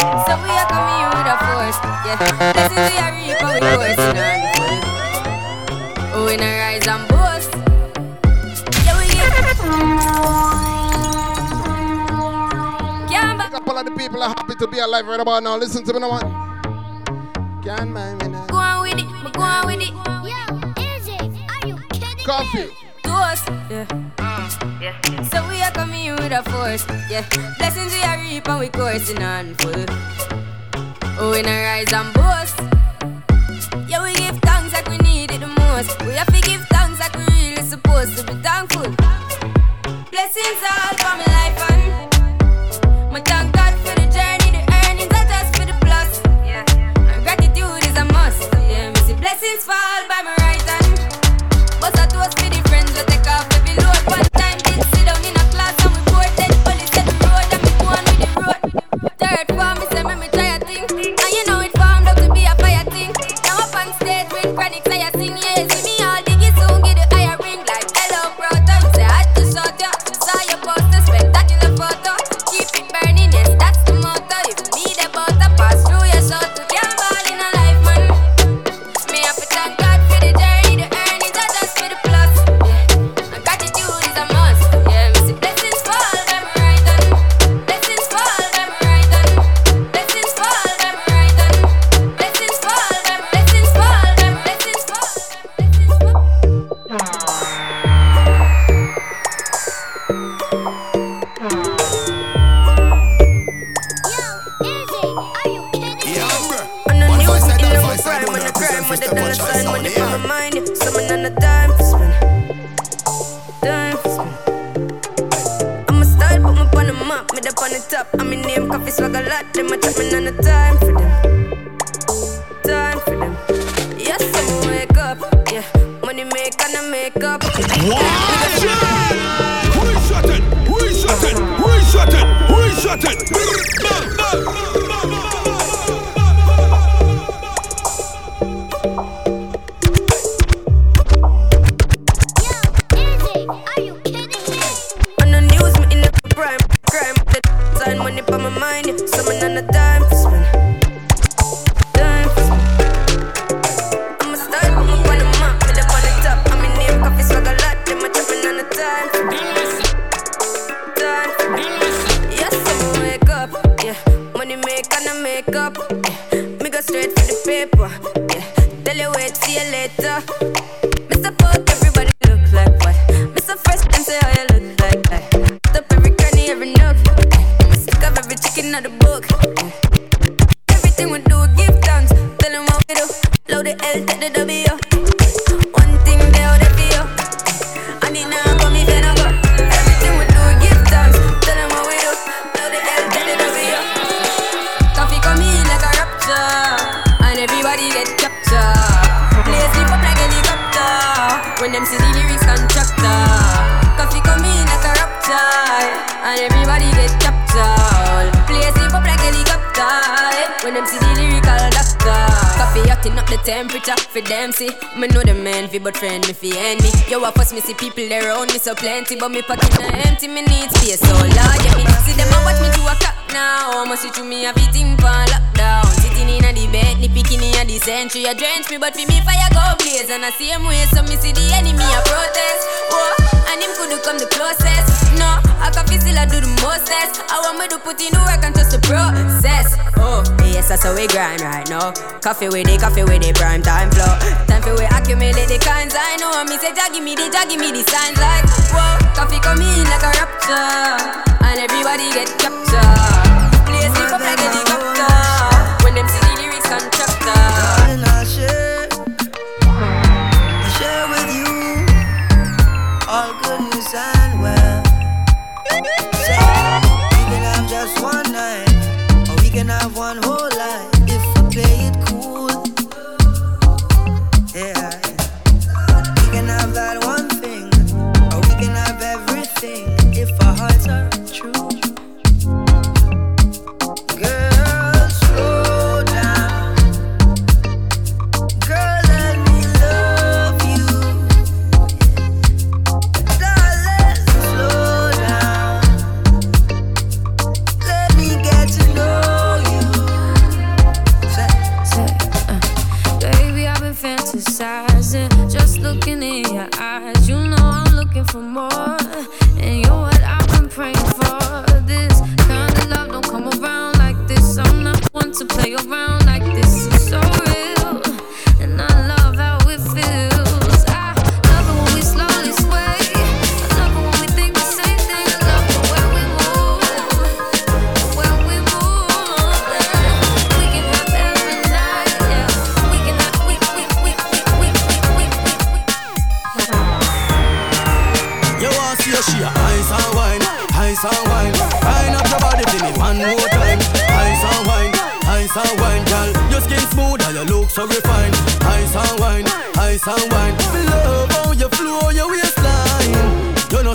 So we are coming here with a force, yeah. Blessings we are reaping, we coursing on. Oh, we not rise and boast. Yeah, we get. Can't all of the people are happy to be alive right about now. Listen to me now, man. Can't mind me now. Go on with it, but go on with it. Yo, AJ, are you kidding Coffee. Ghost, yeah. yeah. So we are coming with a force, yeah. Blessings we are reaping, we coursing on full. Oh, we not rise and boast. Yeah, we give thanks like we need it the most. We have to give thanks like we really supposed to be thankful. Blessings all for my but me pocket now empty, me need space. So Lord, yeah, me see them a watch me to a cop now. Almost see me a beat in for lockdown. Sitting in a the bed, the bikini a the century, a drench me, but for me fire go blaze. And I see him way, so me see the enemy a protest. Oh, and him could come the closest. No, I can feel still I do the mostest. I want me to put in the work and trust the process. Oh, yes, that's how we grind right now. Coffee with it, coffee with it.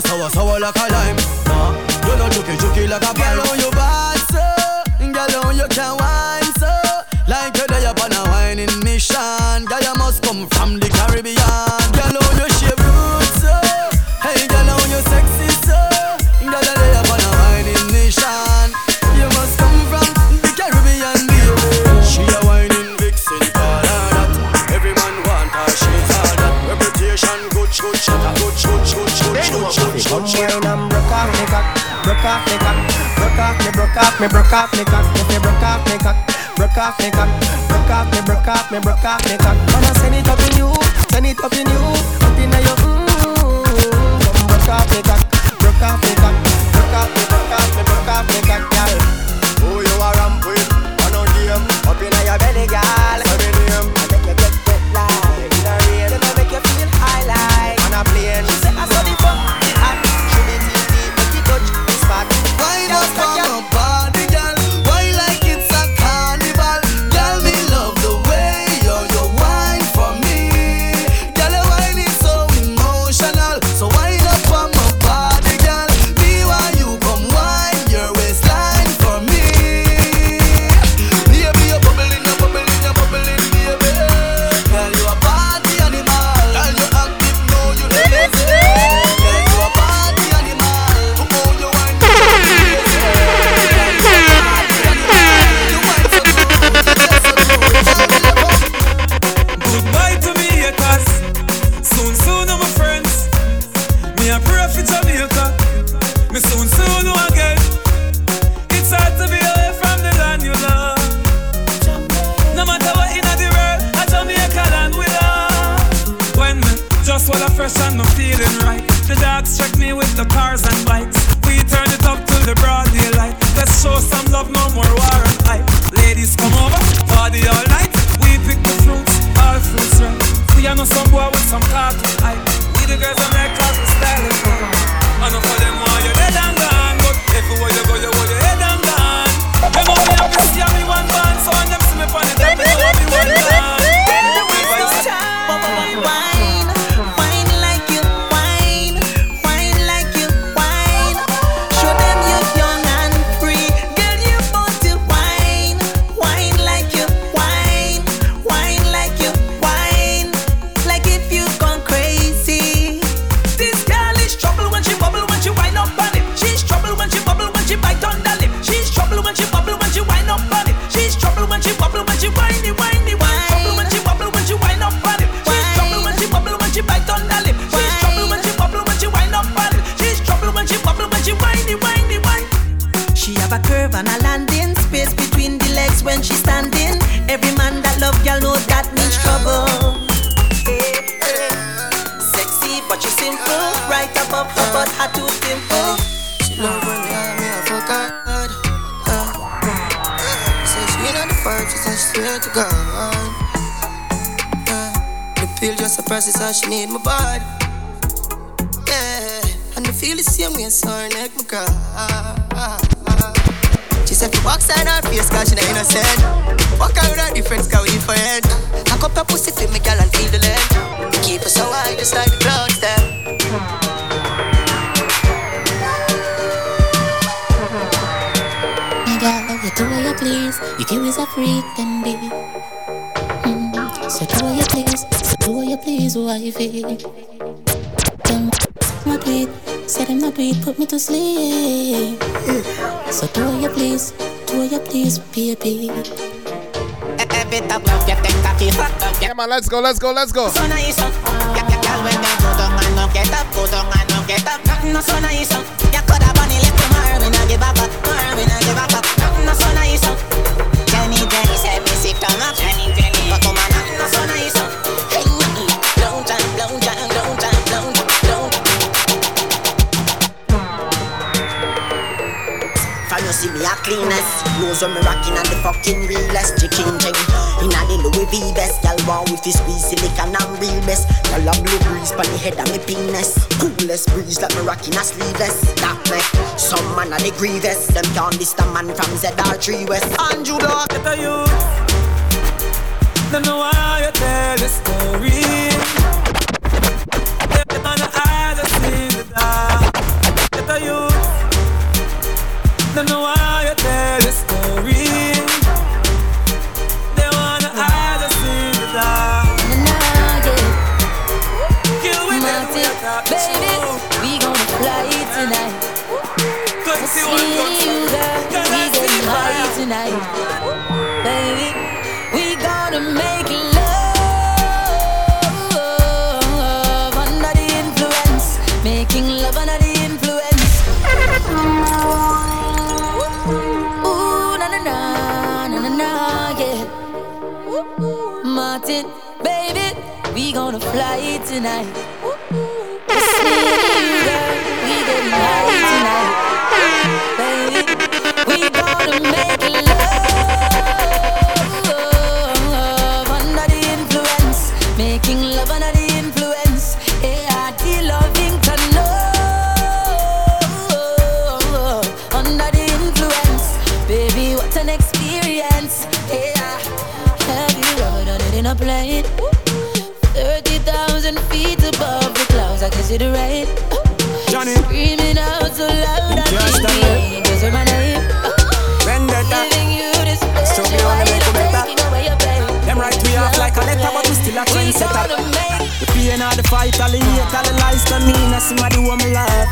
sour, sour like a lime. Nah, you know, juky, juky like a pie. On your bad, so, girl, on you can wine, broke off me cock. Broke off me, broke off me, broke off me cock. If me broke off me cock, broke off me cock. Broke off me, broke off me, broke off me cock. Wanna send it up in you, send it up in you. Let's go, let's go, let's go. So nice. Yeah, yeah, girl, when they go down and no get up, go down and no get up. Nothing no so nice, uh. You coulda head of me penis. Coolest breeze like me rocking a sleeveless. That neck Some man a the grievous. Them can't diss the man from ZR3 West. Andrew Dog Get a youth. Don't know why you tell the story fly tonight. Girl, we getting high tonight. Baby, we gonna make the rain. Johnny. Screaming out so loud, I Just a the angels are my name. Vendetta. Giving you this me special how to make light, it better. taking away your pain. Them right we off like a letter, but we still a trendsetter. The pain of the fight, all the hate, all the lies to me, I see my do what me love.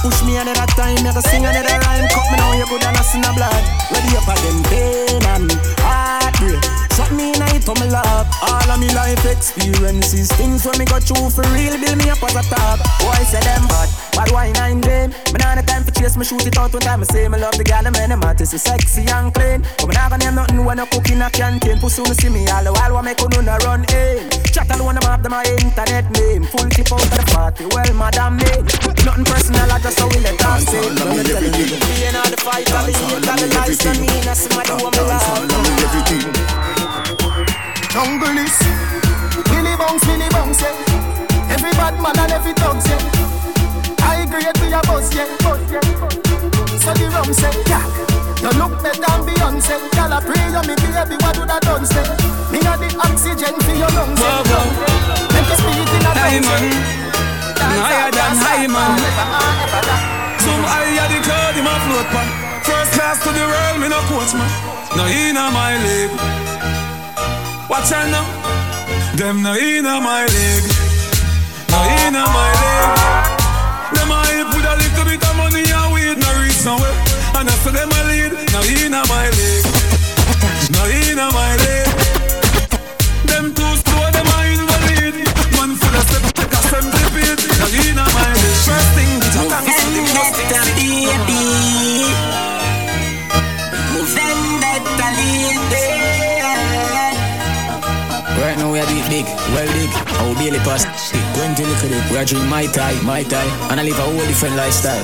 Push me another time, you sing another rhyme. Cut me now, you good and I see no blood. Ready up for them pain and heartbreak. Shut me in it for me love. All of me life experiences, things when me got through for real, build me up as a top. Boy say them bad, but why nine them? Me nah the time for chase, me shoot it out one time. I say me love the gal, man, them artists is sexy and clean. But me nah gonna name nothing when I cook in a canteen. Pussy no see me all the while, what make you no run in? Chat alone, have them my internet name. Full tip out of the party, well, madam me. Nothing personal, I just how we let us say. Let me tell you, being all the fight, all the hate, all the lies me, I see my do what me love. Jungle is Billy bounce, Billy bounce, yeah. Every bad man and every dog, yeah. High grade we a buzz, yeah. So the rum say, yeah. You look better than Beyonce. Girl, I pray you me baby, what do that done say? Me a the oxygen for your lungs, yeah. Whoa, whoa. Make you speak in a Diamond, higher than high man. Ah, Some higher the cloud in my float pan. First class to the world, me no coach man. No inna my league. Watch out now. Them no inna my league. No inna my league. Them hype with a little bit of money and weed no reach nowhere. And I say them a lead. No inna my league. No inna my league. Them two store them a invalid. Man full of step take a centipede. No inna my league. First thing, the thanks to the doing big, well big. Our daily pass, 20 little bit. We are drinking my tie, my tie, and I live a whole different lifestyle.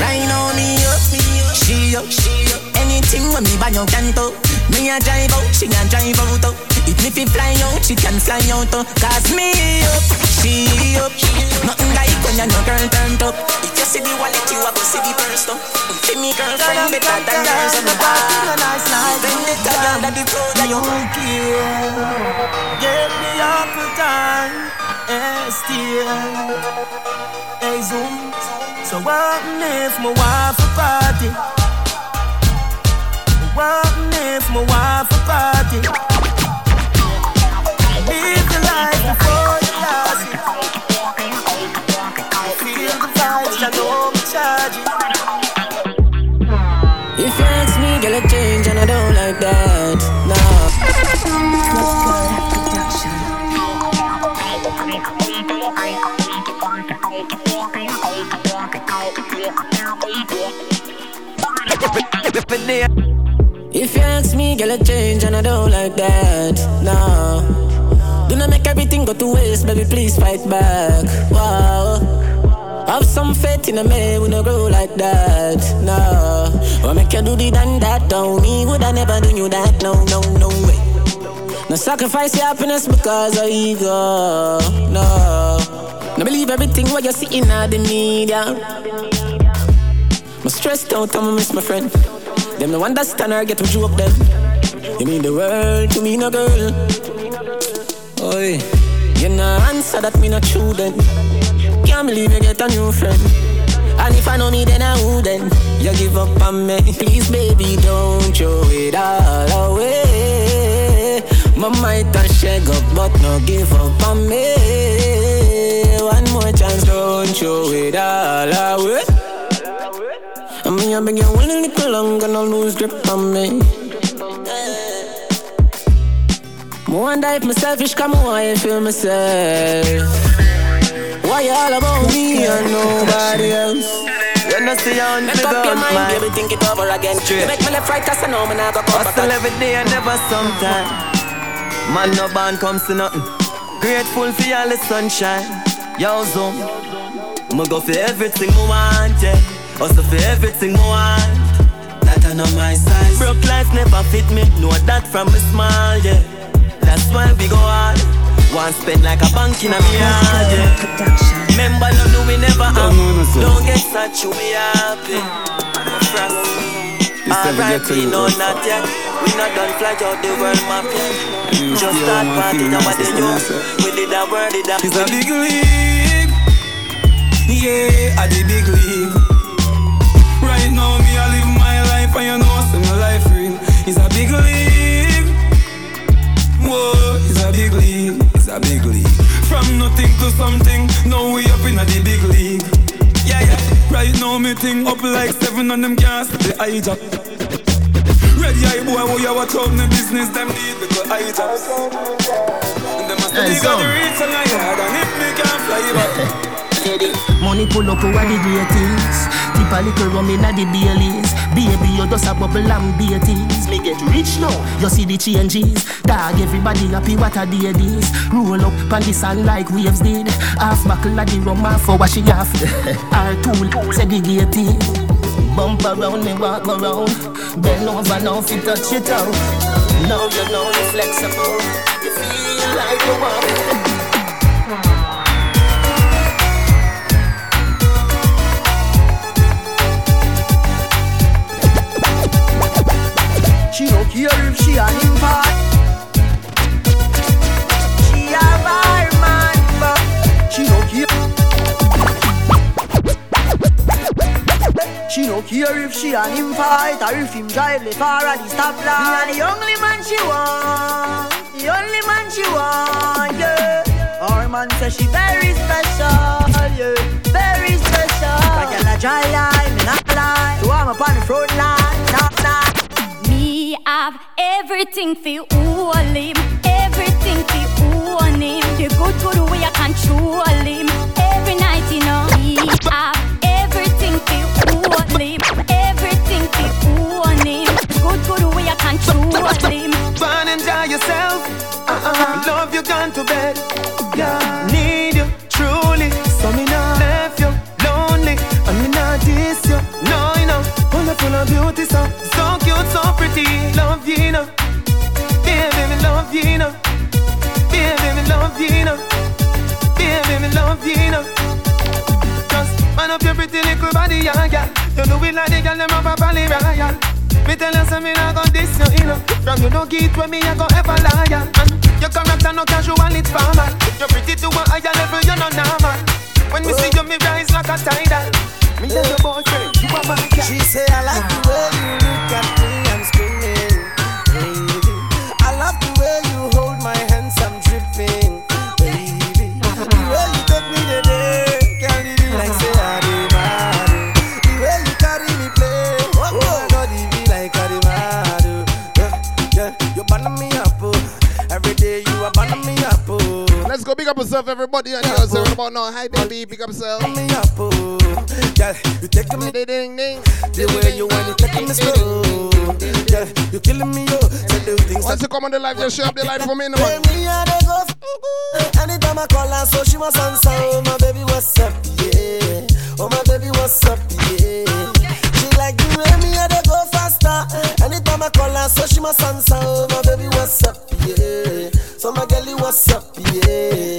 Right now me up, me up, she up, she up Anything when me buy you can do Me a drive out, she a drive out. If me fi fly out, she can fly out. Cause me up, she up. Nothing like when you no girl turned up. If you see the wallet, you a go see the purse. oh. See me girlfriend better than yours. oh. Spend it together, that the proud of you. Get me up the time, and still. Hey, zoom. So what if my wife a party? What if my wife a party? Live the life before If you ask me, girl, I change and I don't like that. No. Do not make everything go to waste, baby, please fight back. Wow. Have some faith in a man, we no grow like that. No. Or make you do the done that, don't me. Would I never do you that? No, no, no way. No sacrifice your happiness because of ego. No. No believe everything what you see in the media. I'm stressed out, I'ma miss my friend. Them no understand or get to joke them. You mean the world to me, no girl. Oi, you no answer that me not true then. Can't believe you get a new friend. And if I know me, then I wouldn't. You give up on me, please, baby, don't throw it all away. My might a shake up, but no give up on me. One more chance, don't throw it all away. I mean, I beg you one little longer, no lose grip on me. I wonder if me selfish, come on, I feel myself. Why you all about me and nobody else? You know see on Make the up your mind, man. baby, think it over again. You make me left right, cause I know me not go come Hustle every day and never sometime. Man, no band comes to nothing. Grateful for all the sunshine. Yo, zoom. I'ma go for everything I want, yeah. Hustle for everything I want. That I know my size. Broke life never fit me. Know that from a small, yeah. That's why we go hard. Want spend like a bank in a me yard, yeah. Remember, no, no, we never have. Don't get such, you be happy. Frost. Alright, we know not yet. We not done fly out the world map yet. Just start party now what they do. We did a word, did a It's a big league. Yeah, I the big league. Right now, me I live my life, and you know, see my life real. It's a big league. Whoa, it's a big league. It's a big league. From nothing to something, now we up in a the big league. Yeah, yeah. Right now, me thing up like seven on them cast the hijack. Ready eye boy, who you watch out in the business, them need because hijacks. And them must Hey, be got the reach on my yard, and if me can fly back. Money pull up over the greatest. Tip a little rum inna the Baileys. Baby, you just a bubble and beaties. Me get rich now, you see the changes. Dog, everybody happy what a day this. Roll up on the sun like waves did. Half buckle of the rum, half for wash it off. Our tool segregated. Bump around me, walk around. Bend over now, fit touch it out. Now you know you're flexible. You feel like you want. Care if she an impart. She a bar man, but she don't care. She don't care if she an impart or if him drive the far at the stoplight. Me and the only man she want, the only man she want, yeah. Our man say she very special, yeah, very special. Like a dry line, me not lie. So I'm up on the front line, nah, Me have everything for you all him, everything for own him. The good good way I control him. Every night you know me have everything for you all him, everything for own him. The good good way I control him. Fun, enjoy yourself. Uh-uh. Love you gone to bed. love you baby, love you baby, love you baby, love you. Just man up your pretty little body. You know like the a Royal. Me tell you I got this, you know. you're pretty to a higher level, you're normal. When me see you, me a. Me your boyfriend, you. She say I like the way you big up yourself, everybody. And you say about now. Hi, baby. Big up yourself. Me up, oh. Girl, you taking me ding ding. The way you want it, taking me slow. Girl, you killing me, oh. Say the things Once you come on the live, just show up the live for me the morning. me and they go f- eh, Anytime I call her, so she must answer. Oh my baby, what's up? Yeah. Oh my baby, what's up? Yeah. She like the way me and they go faster. Anytime I call her, so she must answer. Oh my baby, what's up? Yeah. So my girlie, what's up? Yeah.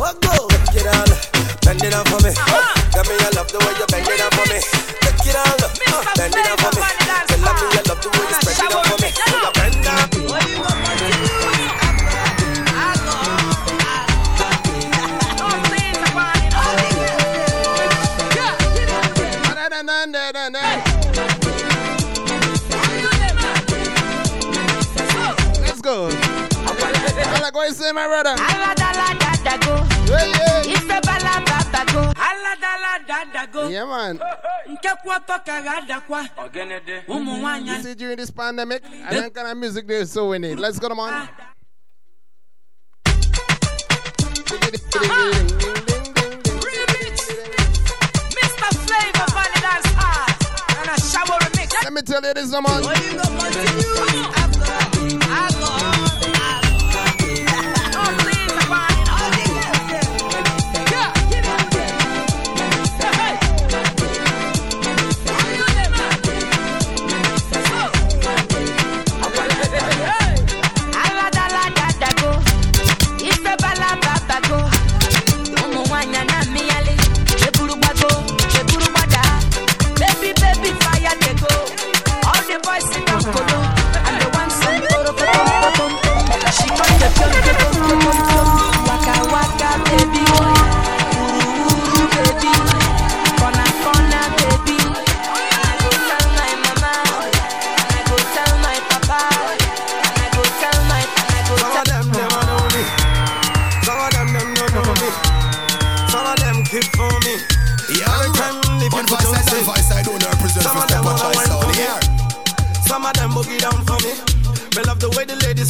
What go? It all, bend it down for me. Ah. Tell me I love the way you you say, eh, my brother. Yeah, man. You see, during this pandemic, I don't kind of music there, so we need. Let's go, come on. Let me tell you this, man. Baby,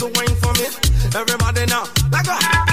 ladies wine for me. Everybody now, like a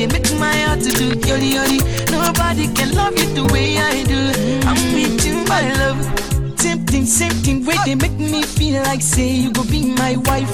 they make my heart to do yori yori. Nobody can love you the way I do. I'm with you, my love. Same thing, same way they make me feel like say you go be my wife.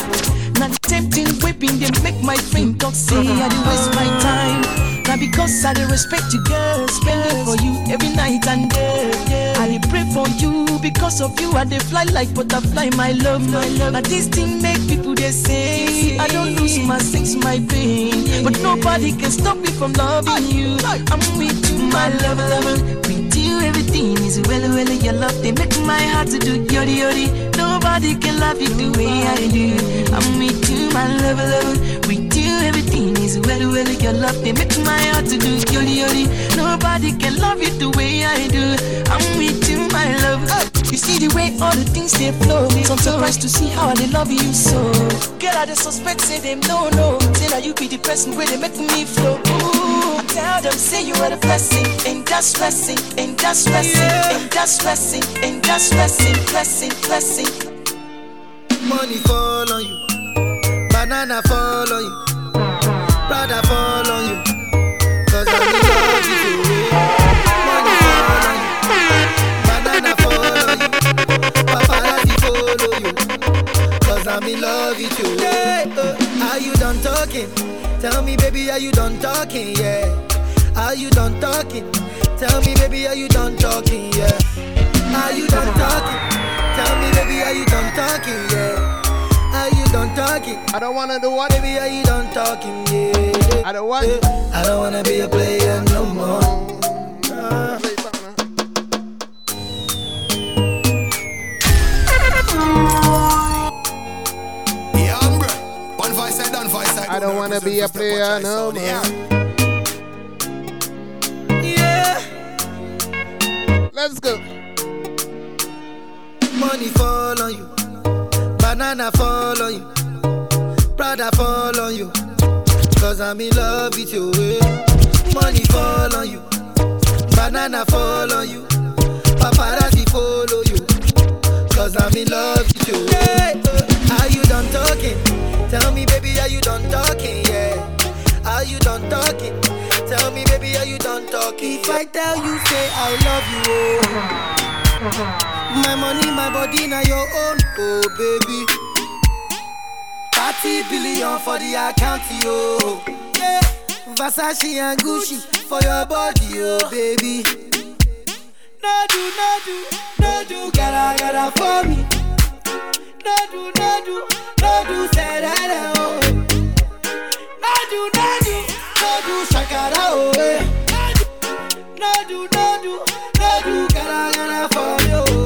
Not tempting, whipping, they make my friend talk say I do waste my time. Now because I dey respect you, girl, spend it for you every night and day. I dey pray for you because of you. I dey fly like butterfly, my love, my love. Now this thing make people they say I don't lose my sense, my pain, but nobody can stop me from loving you. I'm with you, my love, love. With you, everything is well, well. Your love they make my heart to do yori yori. Nobody can love you the way I do. I'm with you, my love, love. With everything is well, well. Your love, they make my heart to do yoli yoli. Nobody can love you the way I do. I'm with you, my love. You see the way all the things they flow. So I'm surprised to see how they love you so. Girl, I just suspect, say them no, no. Say that you be the person where they make me flow. Ooh, I tell them, say you are the blessing, and that's blessing, and that's blessing, and that's blessing, and that's blessing, blessing, blessing. Money fall on you, banana fall on you, I'm in love fall on you, banana you, follow you. Cause I'm in love with you. Yeah, uh, are you done talking? Tell me, baby, are you done talking? Yeah. Are you done talking? Tell me, baby, are you done talking? Yeah. Are you done talking? Tell me, baby, are you done talking? Yeah. Are you done talking? I don't wanna do what? Baby, are you done talking? Yeah. I don't want. Yeah. I don't wanna be a player no more. Uh, I'm. One voice side, one voice. I don't wanna be a player no more. yeah. Let's go. Money fall on you, banana fall on you, Prada fall on you. Cause I'm in love with you. Money fall on you, banana fall on you, paparazzi follow you. Cause I'm in love with you. eh. Are you done talking? Tell me, baby, are you done talking? Yeah. Are you done talking? Tell me, baby, are you done talking? If I tell you, say I love you, oh. My money, my body, now your own, oh baby. 30 billion for the account, yo. Yeah. Versace and Gucci for your body, oh baby. No do, no do, no do, gotta, gotta for me. No do, no do, do, say that, oh. No do, no do, no do, shakara, oh. eh. No do, gotta, gotta for eh.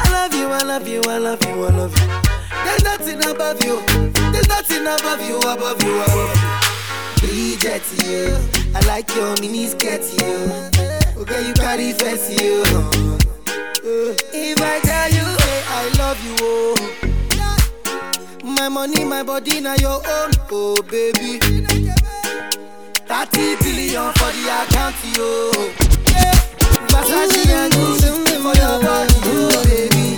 I love you, I love you, I love you, I love you. There's nothing above you. There's nothing above you, above you, above you. Bridget, you. I like your mini skirt, you. Okay, you carry fancy, you. Uh, if I tell you, hey, I love you, oh. My money, my body, now your own, oh baby. 30 billion for the account, yo. Yeah. Versace and Gucci for your body, oh baby.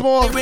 Once more.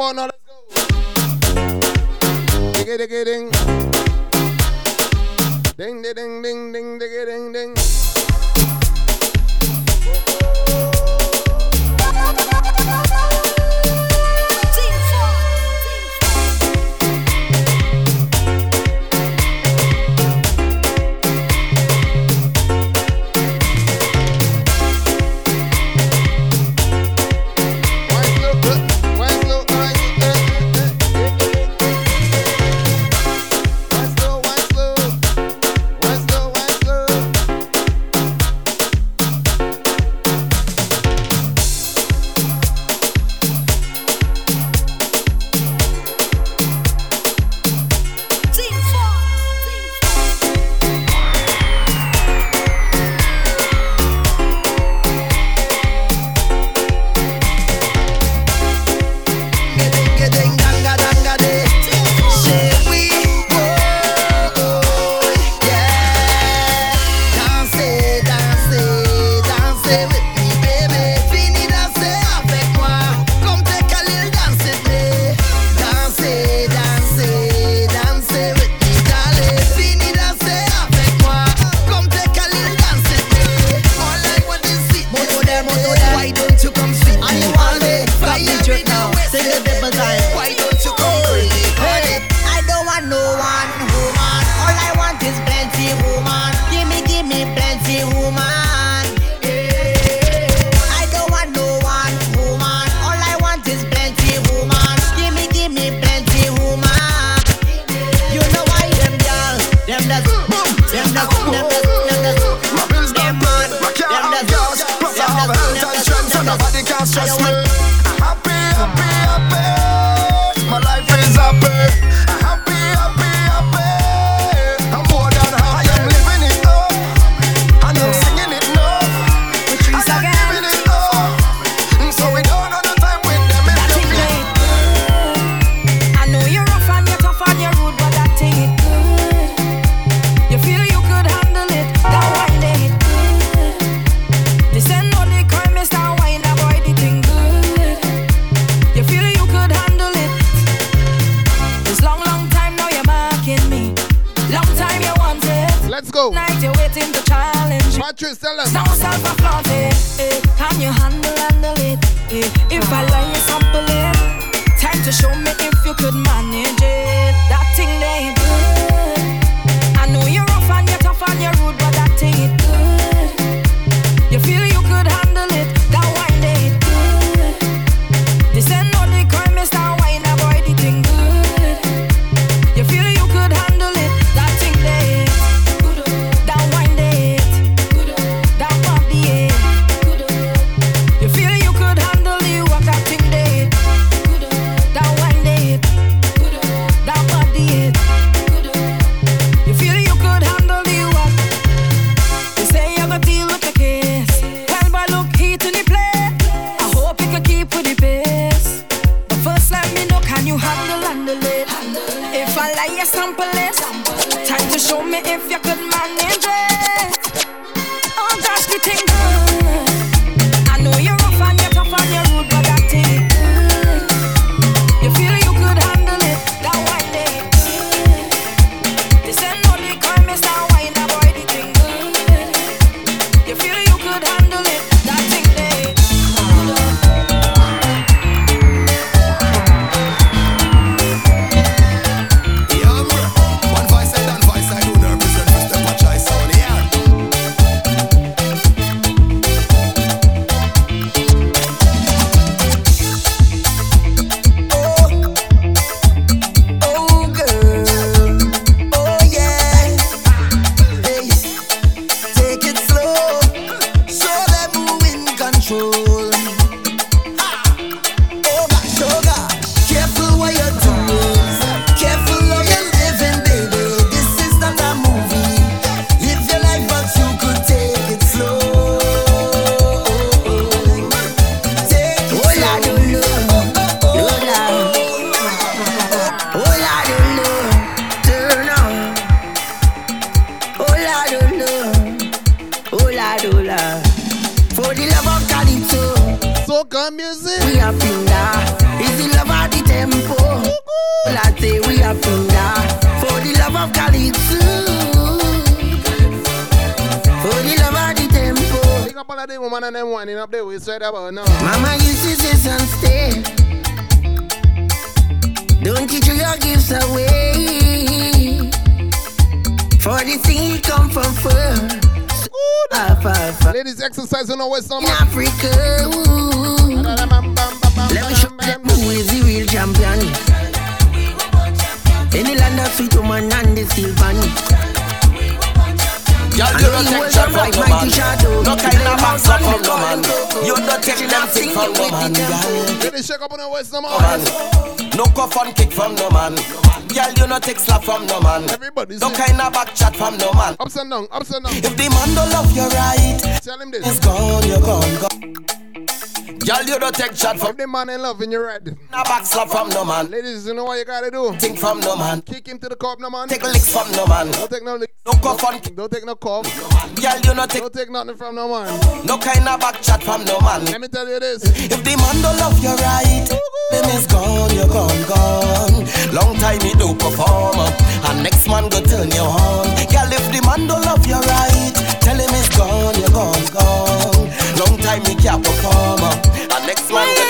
On, to down, upside down. If the man don't love you right, tell him this. It's gone, you're gone, gone. Girl, you don't take shot from if the man in love and you're right. No backslap from no man. Ladies, you know what you gotta do? Think from no man. Kick him to the curb, no man. Take a lick from no man. Don't take no lick. No come from. Don't take no cuff. Girl, you don't take. Don't take nothing from no man. No kind of back chat from no man. Let me tell you this. If the man don't love you right, baby, he's gone, you're gone, gone. Long time he do perform, and next man go turn you on. Girl, if bundle of your right. Tell him it's gone, you're gone, gone. Long time me can't perform. Uh. And next one.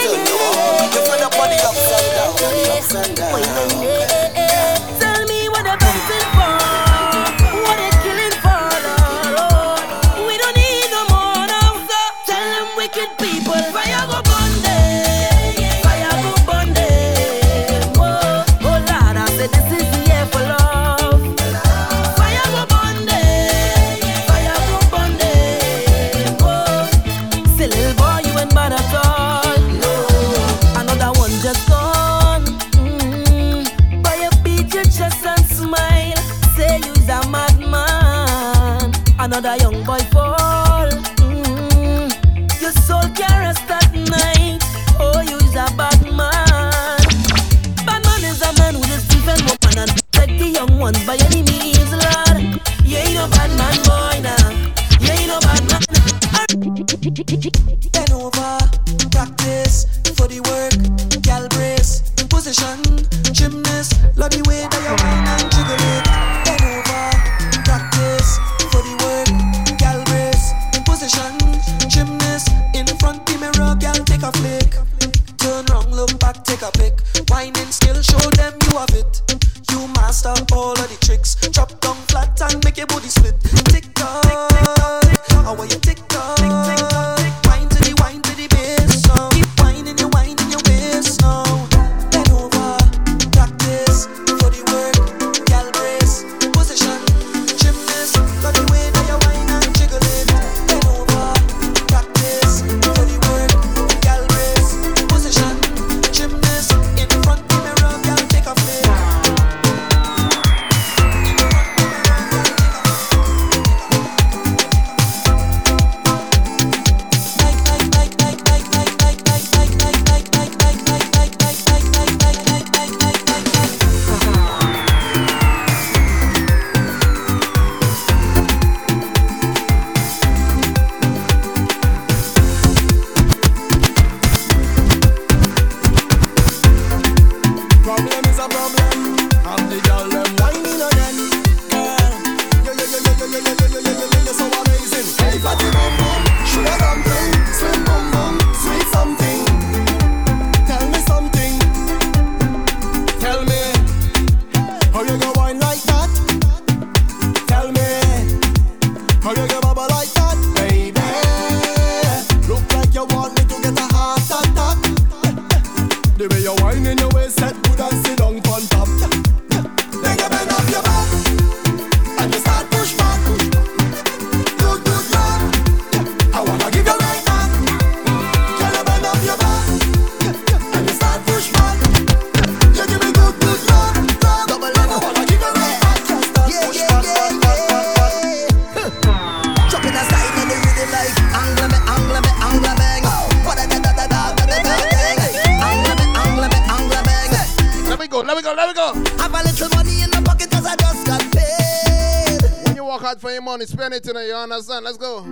son. Let's go.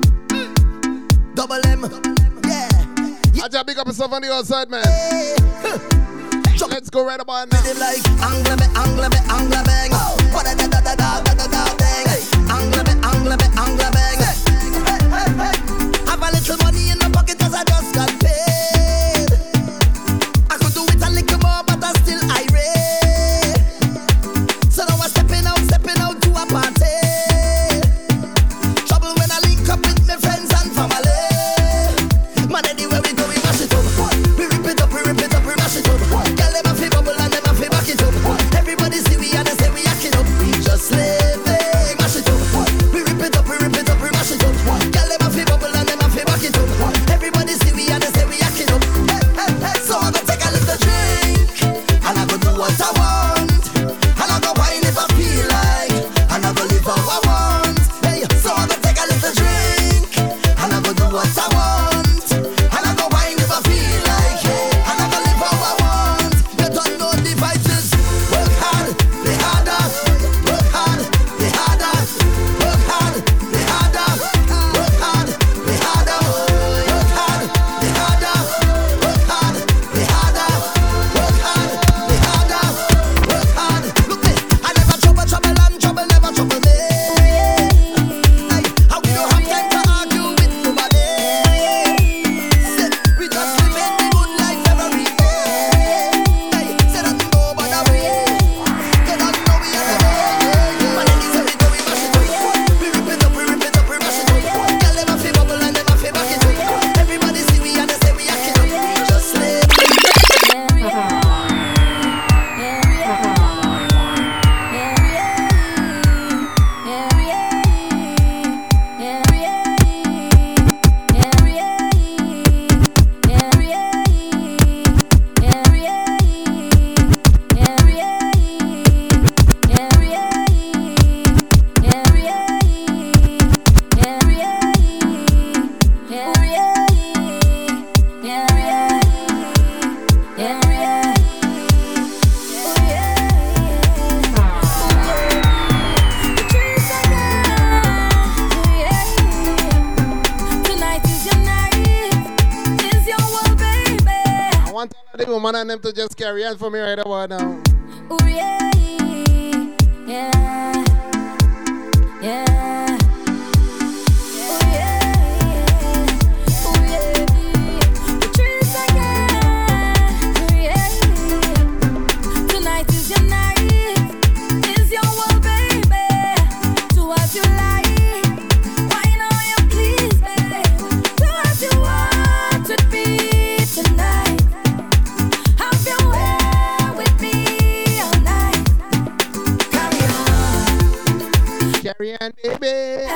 Double M. Yeah. I just pick up yourself on the outside, man. Hey. Let's go right about now. one tell the woman and them to just carry on for me right about now. Ooh, yeah, yeah, yeah. on, baby.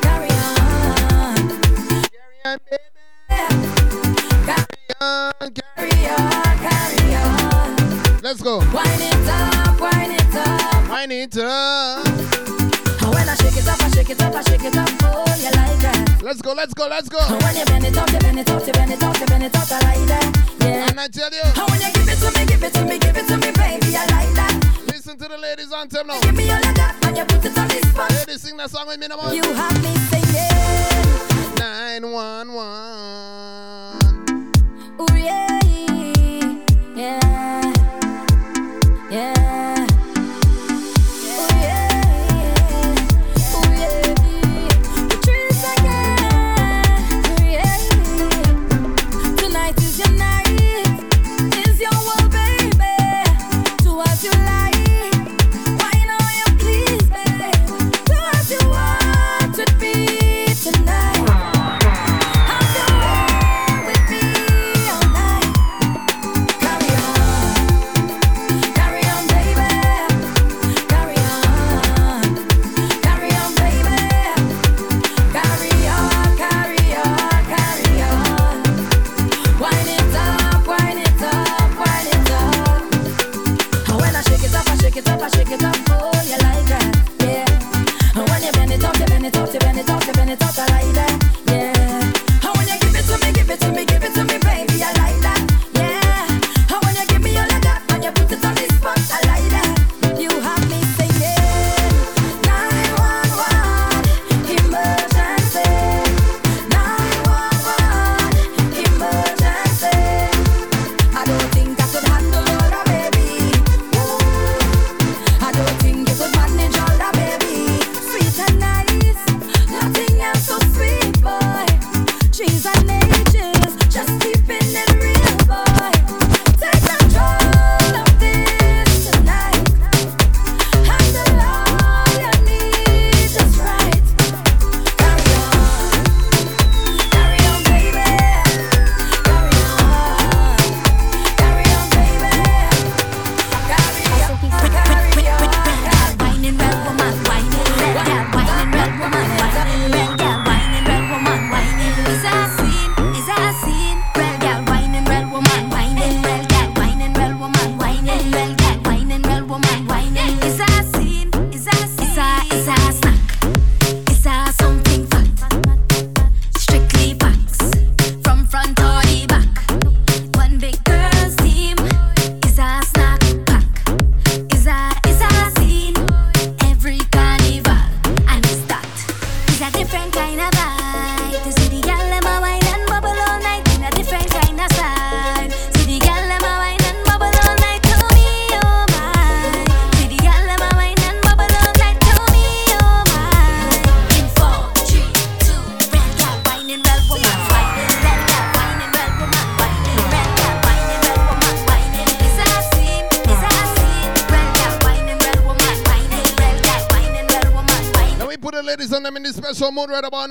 Carry on. Carry on, baby. Carry on, carry on, carry on. Let's go. Wine it up, wine it up. wine it up. When I shake it up, I shake it up, I shake it up. Oh, you like that? Let's go, let's go, let's go. When you bend it up, you bend it up, you bend it up, you bend it up, I like that. Yeah. And I tell you. When you sing that song with me no more. You have me. mode right about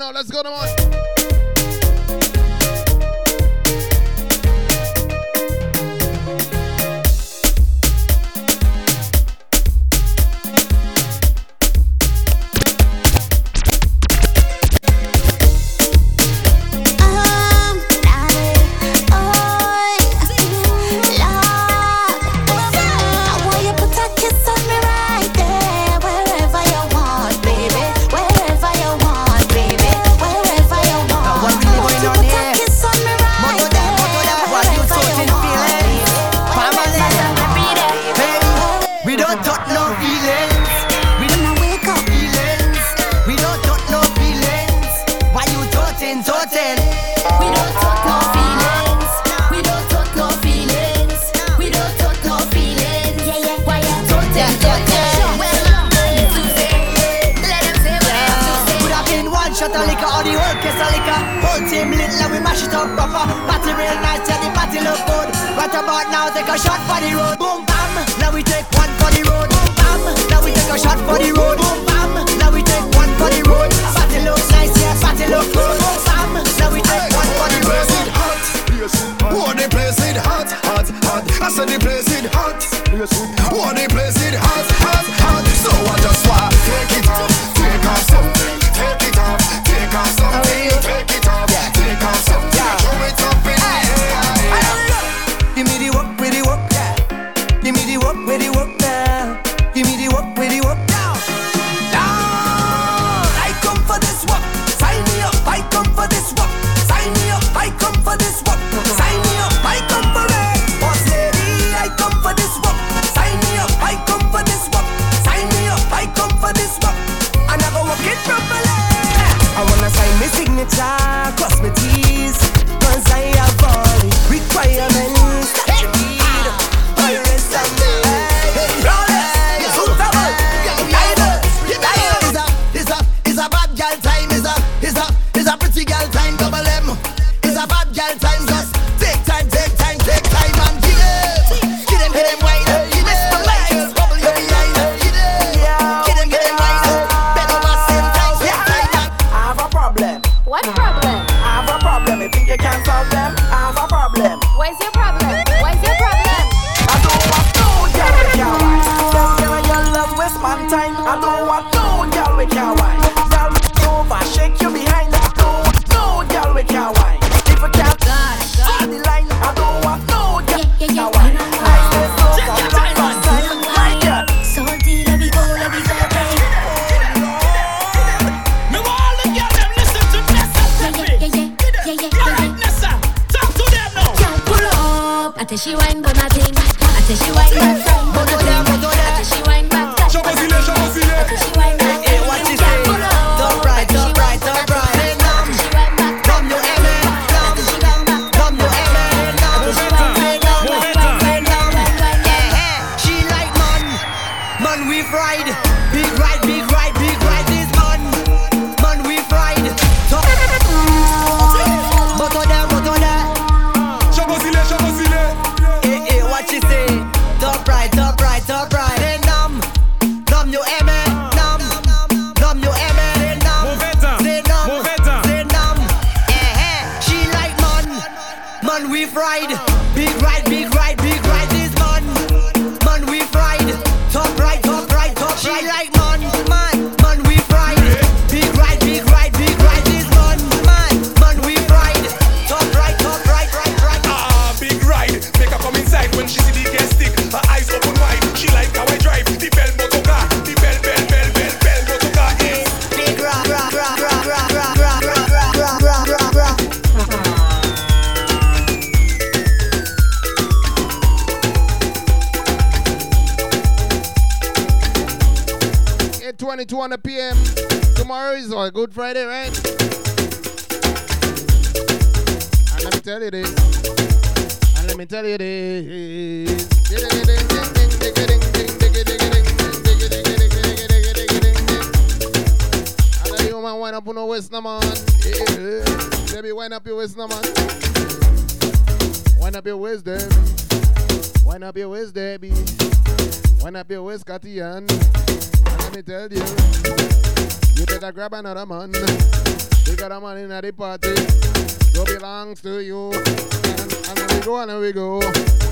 And let me tell you, you better grab another man. We got a man in at the party. Who belongs to you. And, and we go, and we go.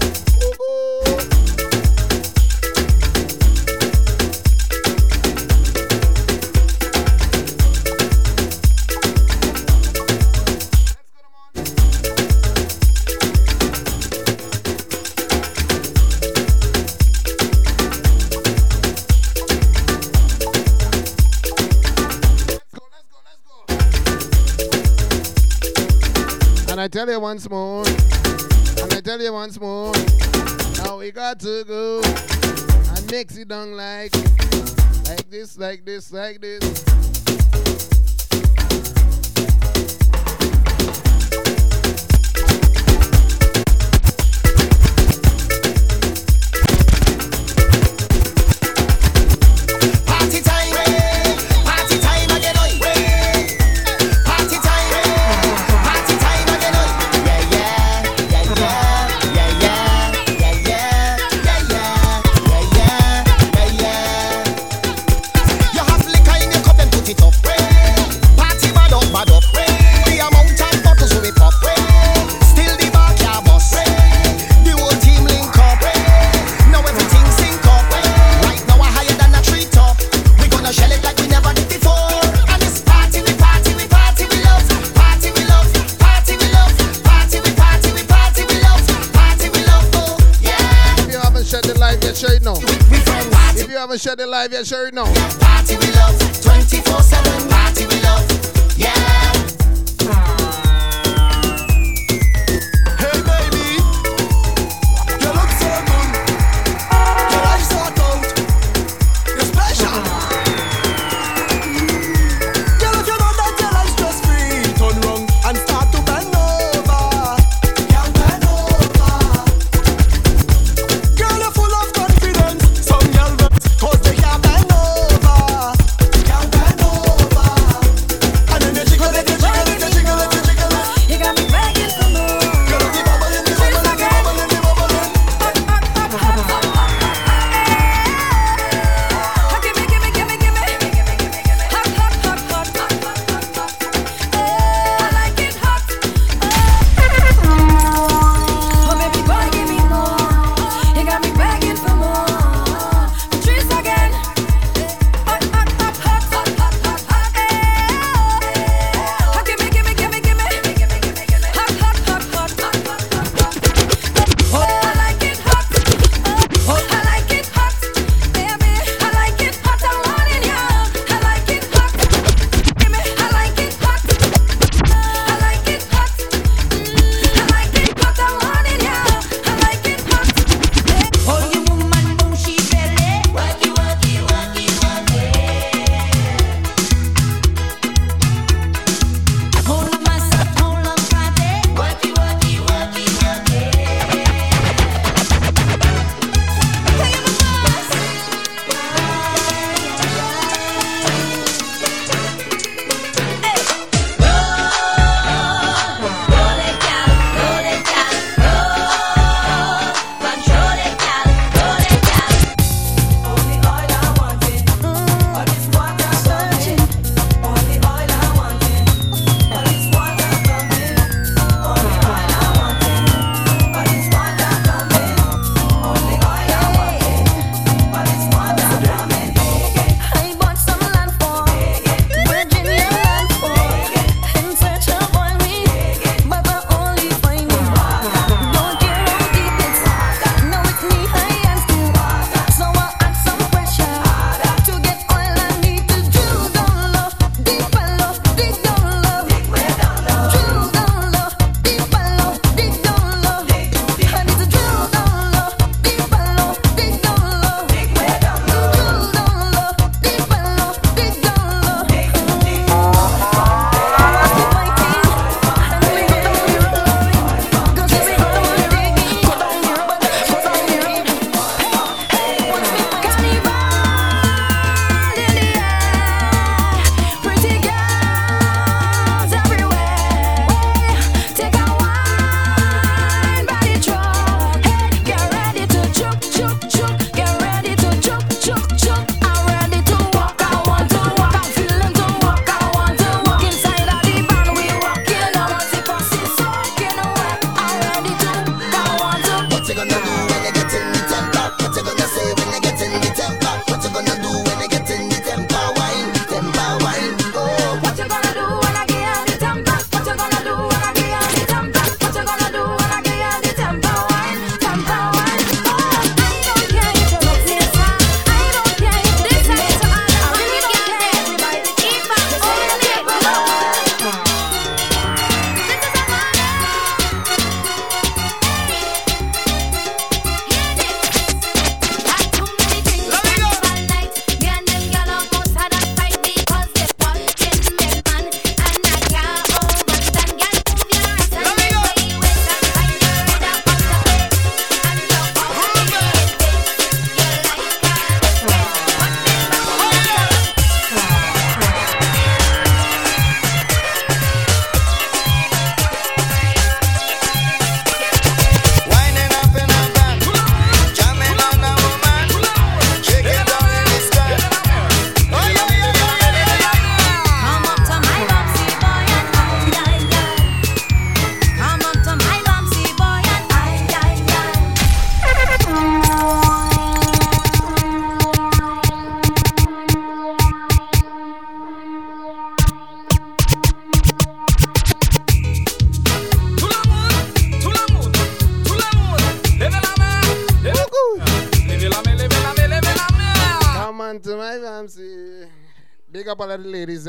tell you once more. And I tell you once more. Now we got to go and mix it down like, like this, like this, like this.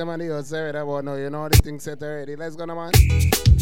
them on the that about no, You know the thing set already. Let's go, now, man.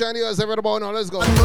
And yours, everybody about now. Let's go.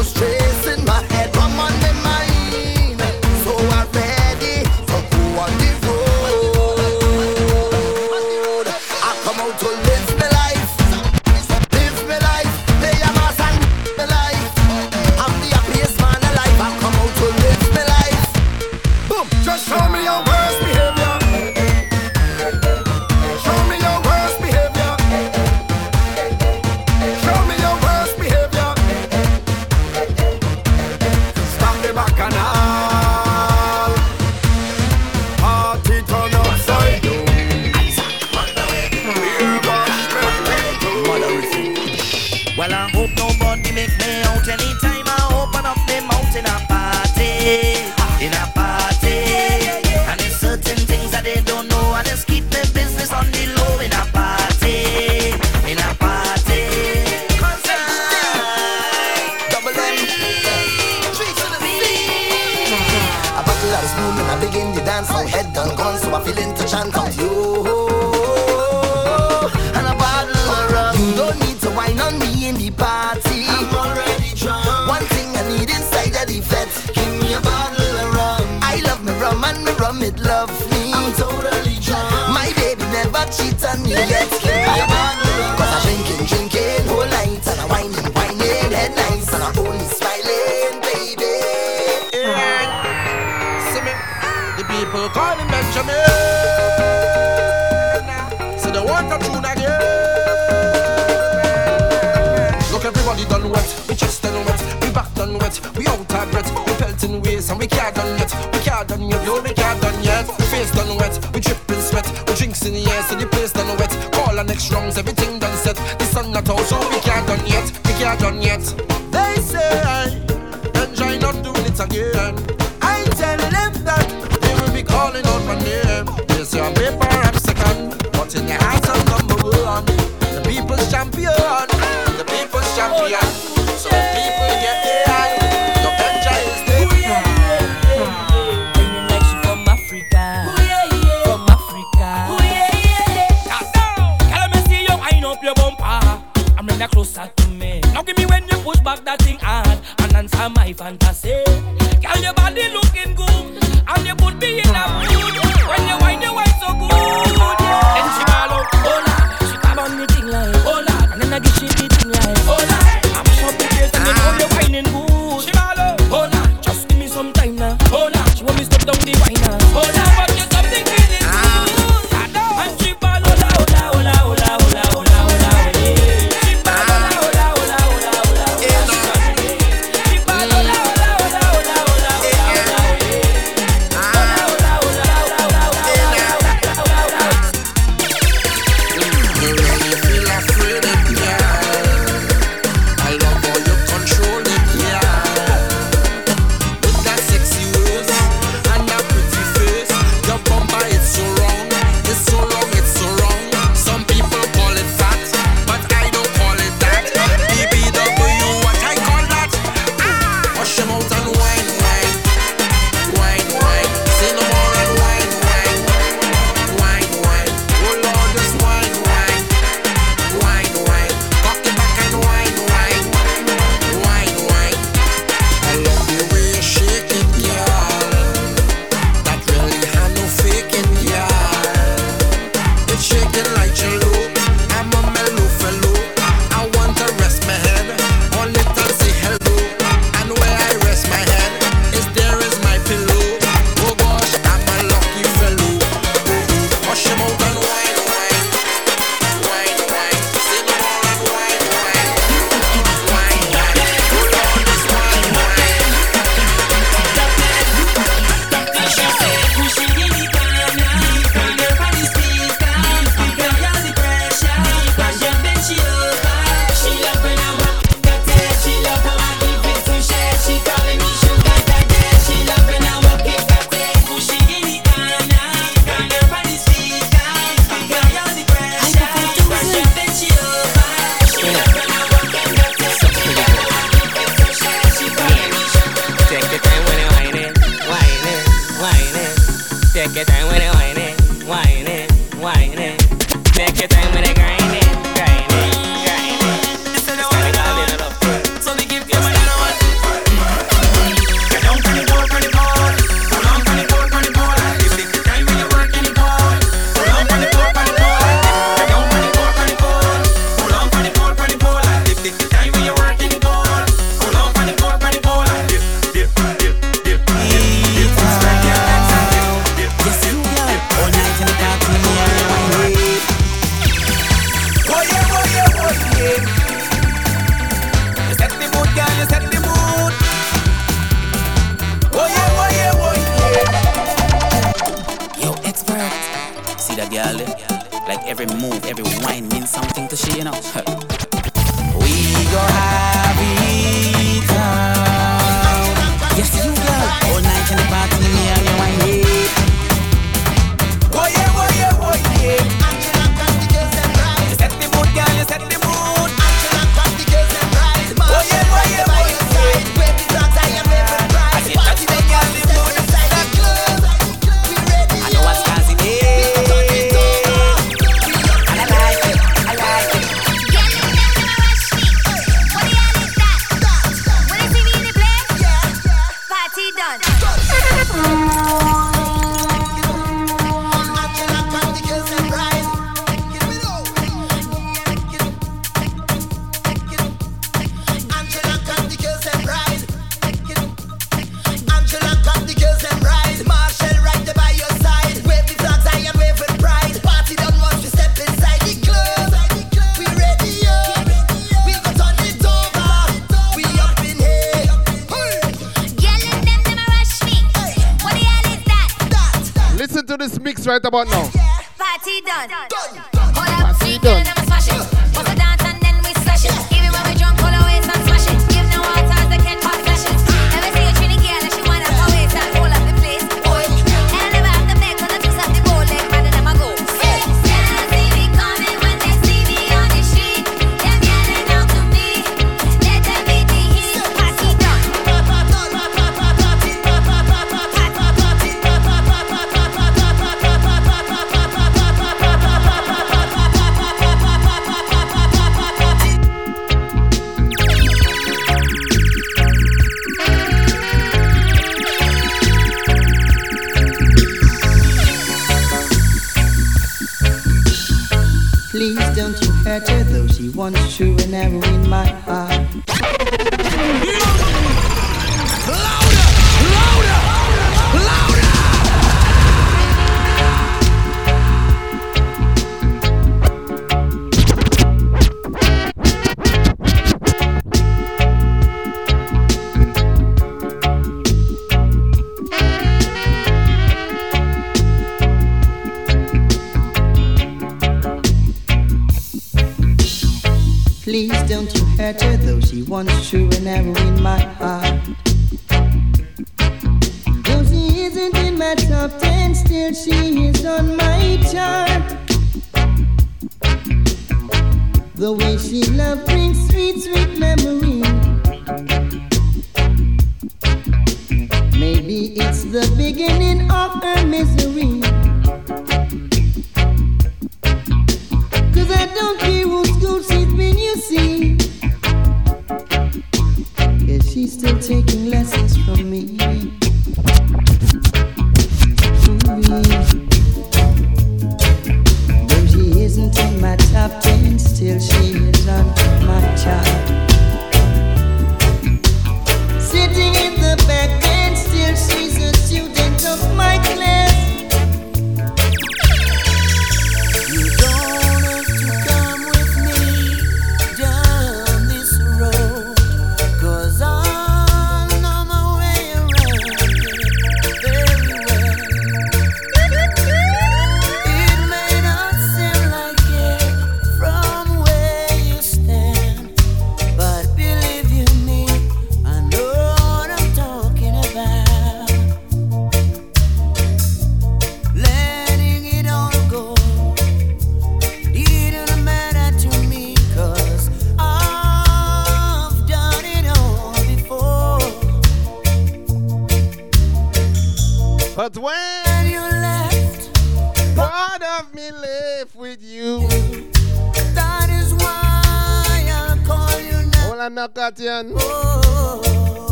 About now.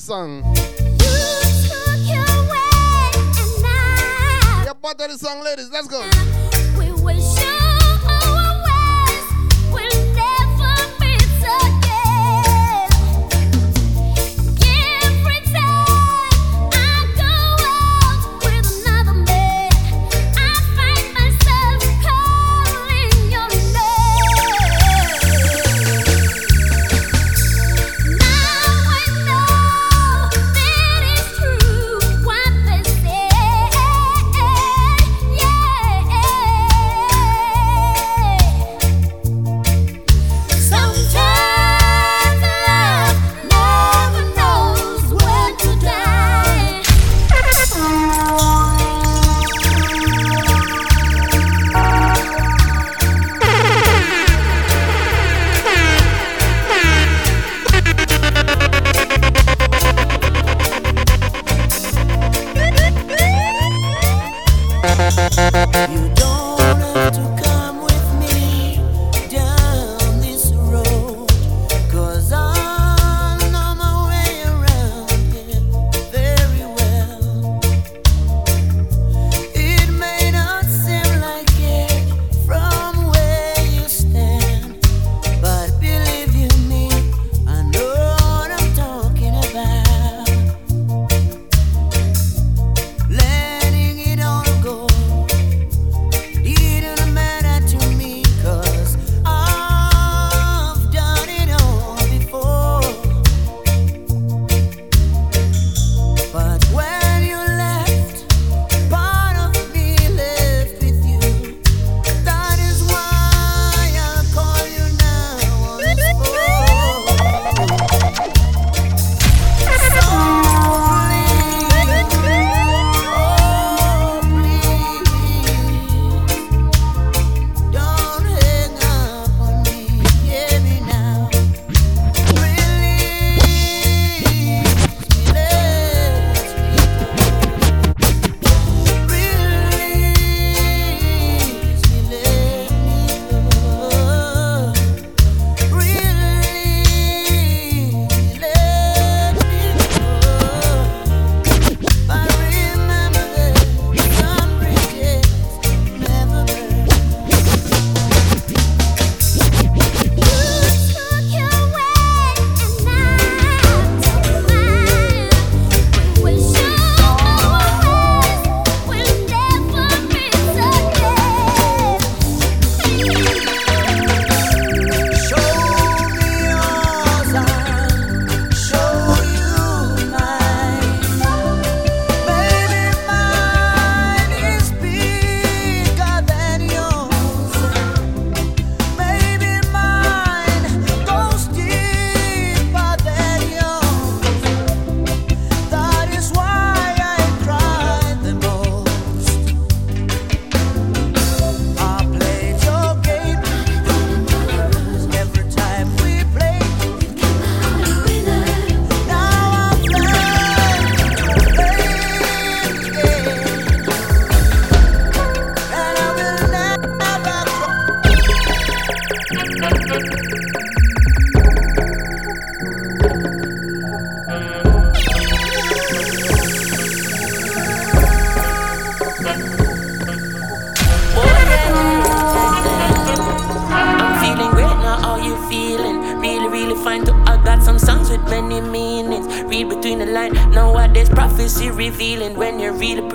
sang.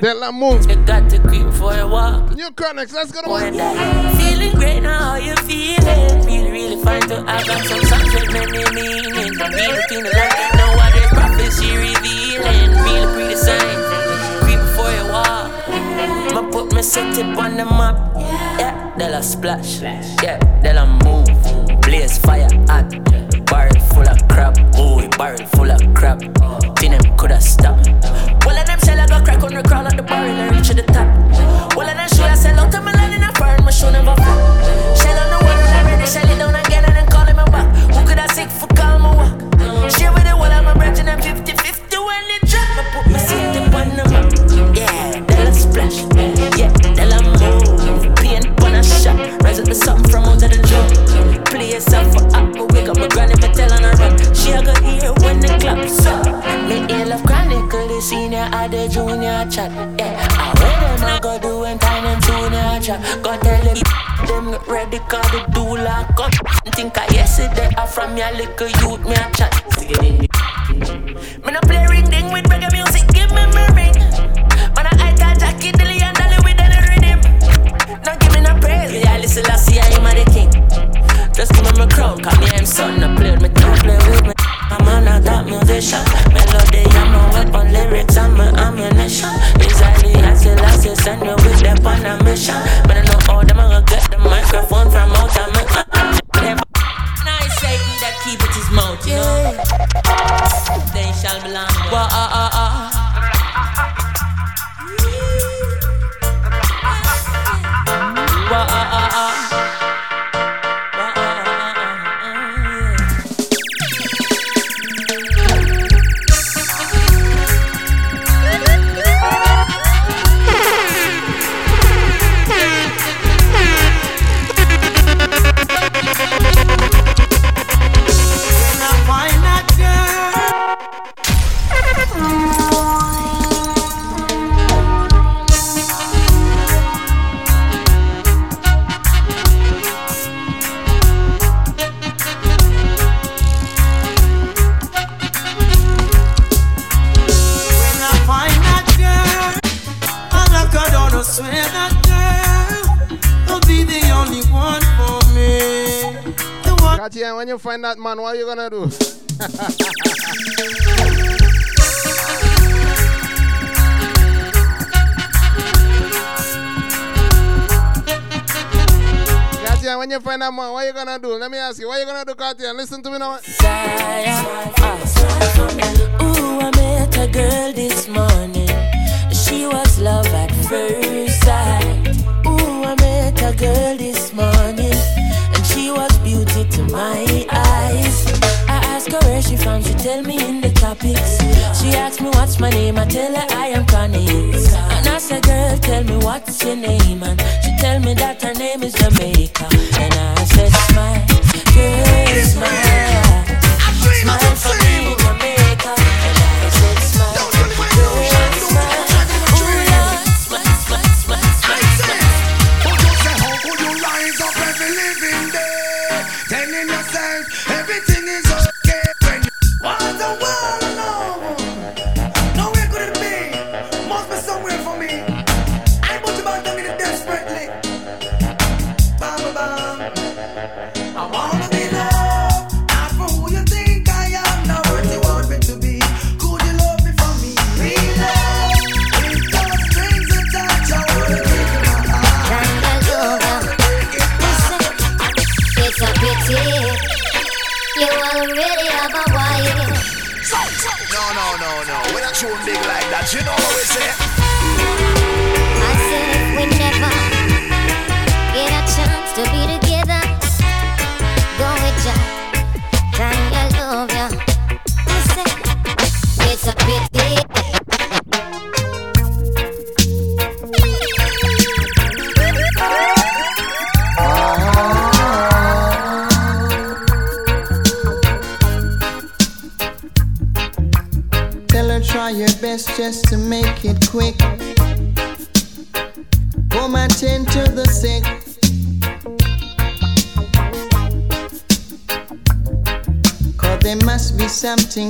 Della move. You got to creep for a walk. New connects, let's go to one. Feeling great now, how you feeling? Really, really fine to I got some something many meaning. From me between the lines, no other prophecy revealing. Feeling pretty sign. Creep for a walk. I'ma put my set tip on the map. Yeah, Della splash. Yeah, Della move. Blaze fire hot that man, what you gonna do? Let me ask you, what you gonna do, Cartier? Listen to me now. Ooh, I met a girl this morning. She was love at first sight. Ooh, I met a girl this morning. And she was beauty to my eyes. I ask her where she from, she tell me in the tropics. She asked me what's my name, I tell her I am Connie. And I said, girl, tell me what's your name. And she tell me that I.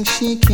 think she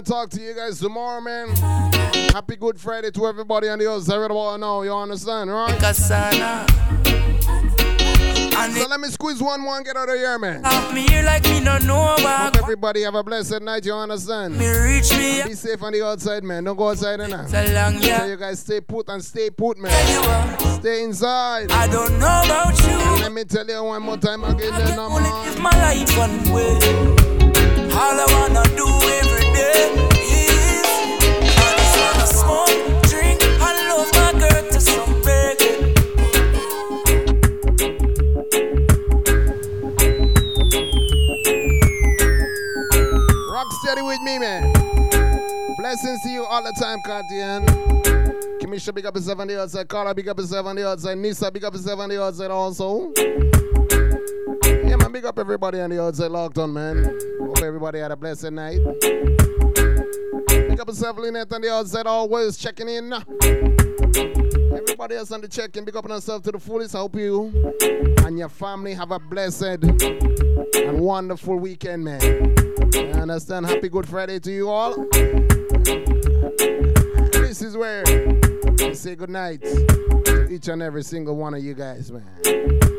If I do not talk to you guys tomorrow, man, happy Good Friday to everybody on the other side of the wall now. You understand, right? So let me squeeze one more and get out of here, man. Have me here like me no know about. Hope everybody have a blessed night, you understand? Me reach me. And Be safe on the outside, man. Don't go outside now. It's a long So you guys stay put and stay put, man. Stay inside. I don't know about you. Let me tell you one more time again, then, no more. Live my life one way. All I wanna do every day is I just wanna smoke, drink, and love my girl to some reggae. Rock steady with me, man. Blessings to you all the time, Kimisha, big up yourself on the outside. Carla, big up yourself on the outside. Nisa, big up yourself on the outside also. Yeah, man, big up everybody on the outside locked on, man. Hope everybody had a blessed night. Big up yourself, on the outside, always checking in. Everybody else on the check-in, big up on yourself to the fullest. I hope you and your family have a blessed and wonderful weekend, man. You understand? Happy Good Friday to you all. This is where I say good night to each and every single one of you guys, man.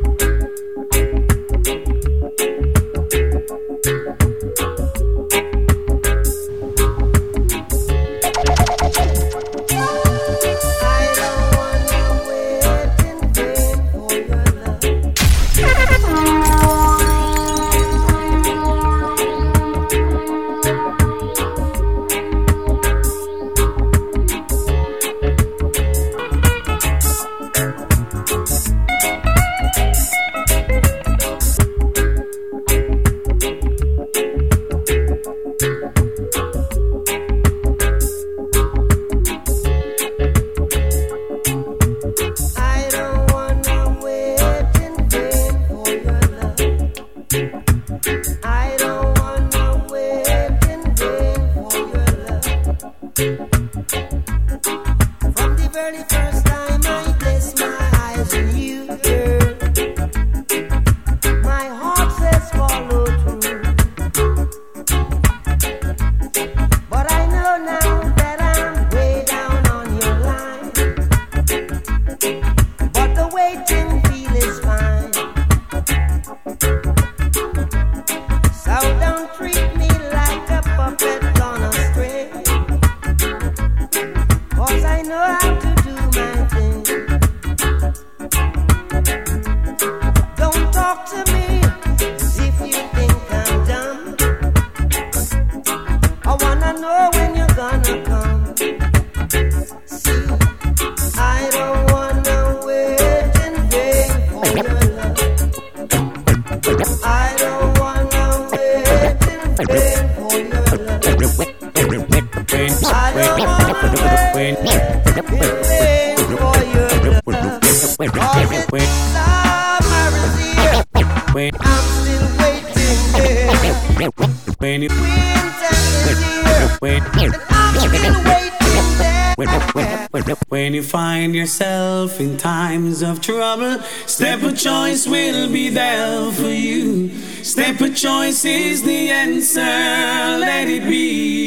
When you find yourself in times of trouble, Step A Choice will be there for you. Step A Choice is the answer, let it be.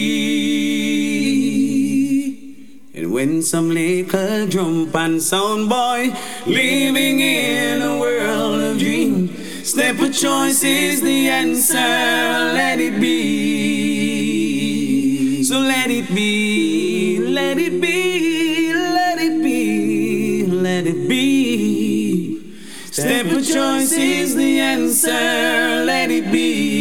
And when some little drum and sound boy living in a world of dream, Step A Choice is the answer, let it be. So let it be, let it be, Step choice is the answer, let it be.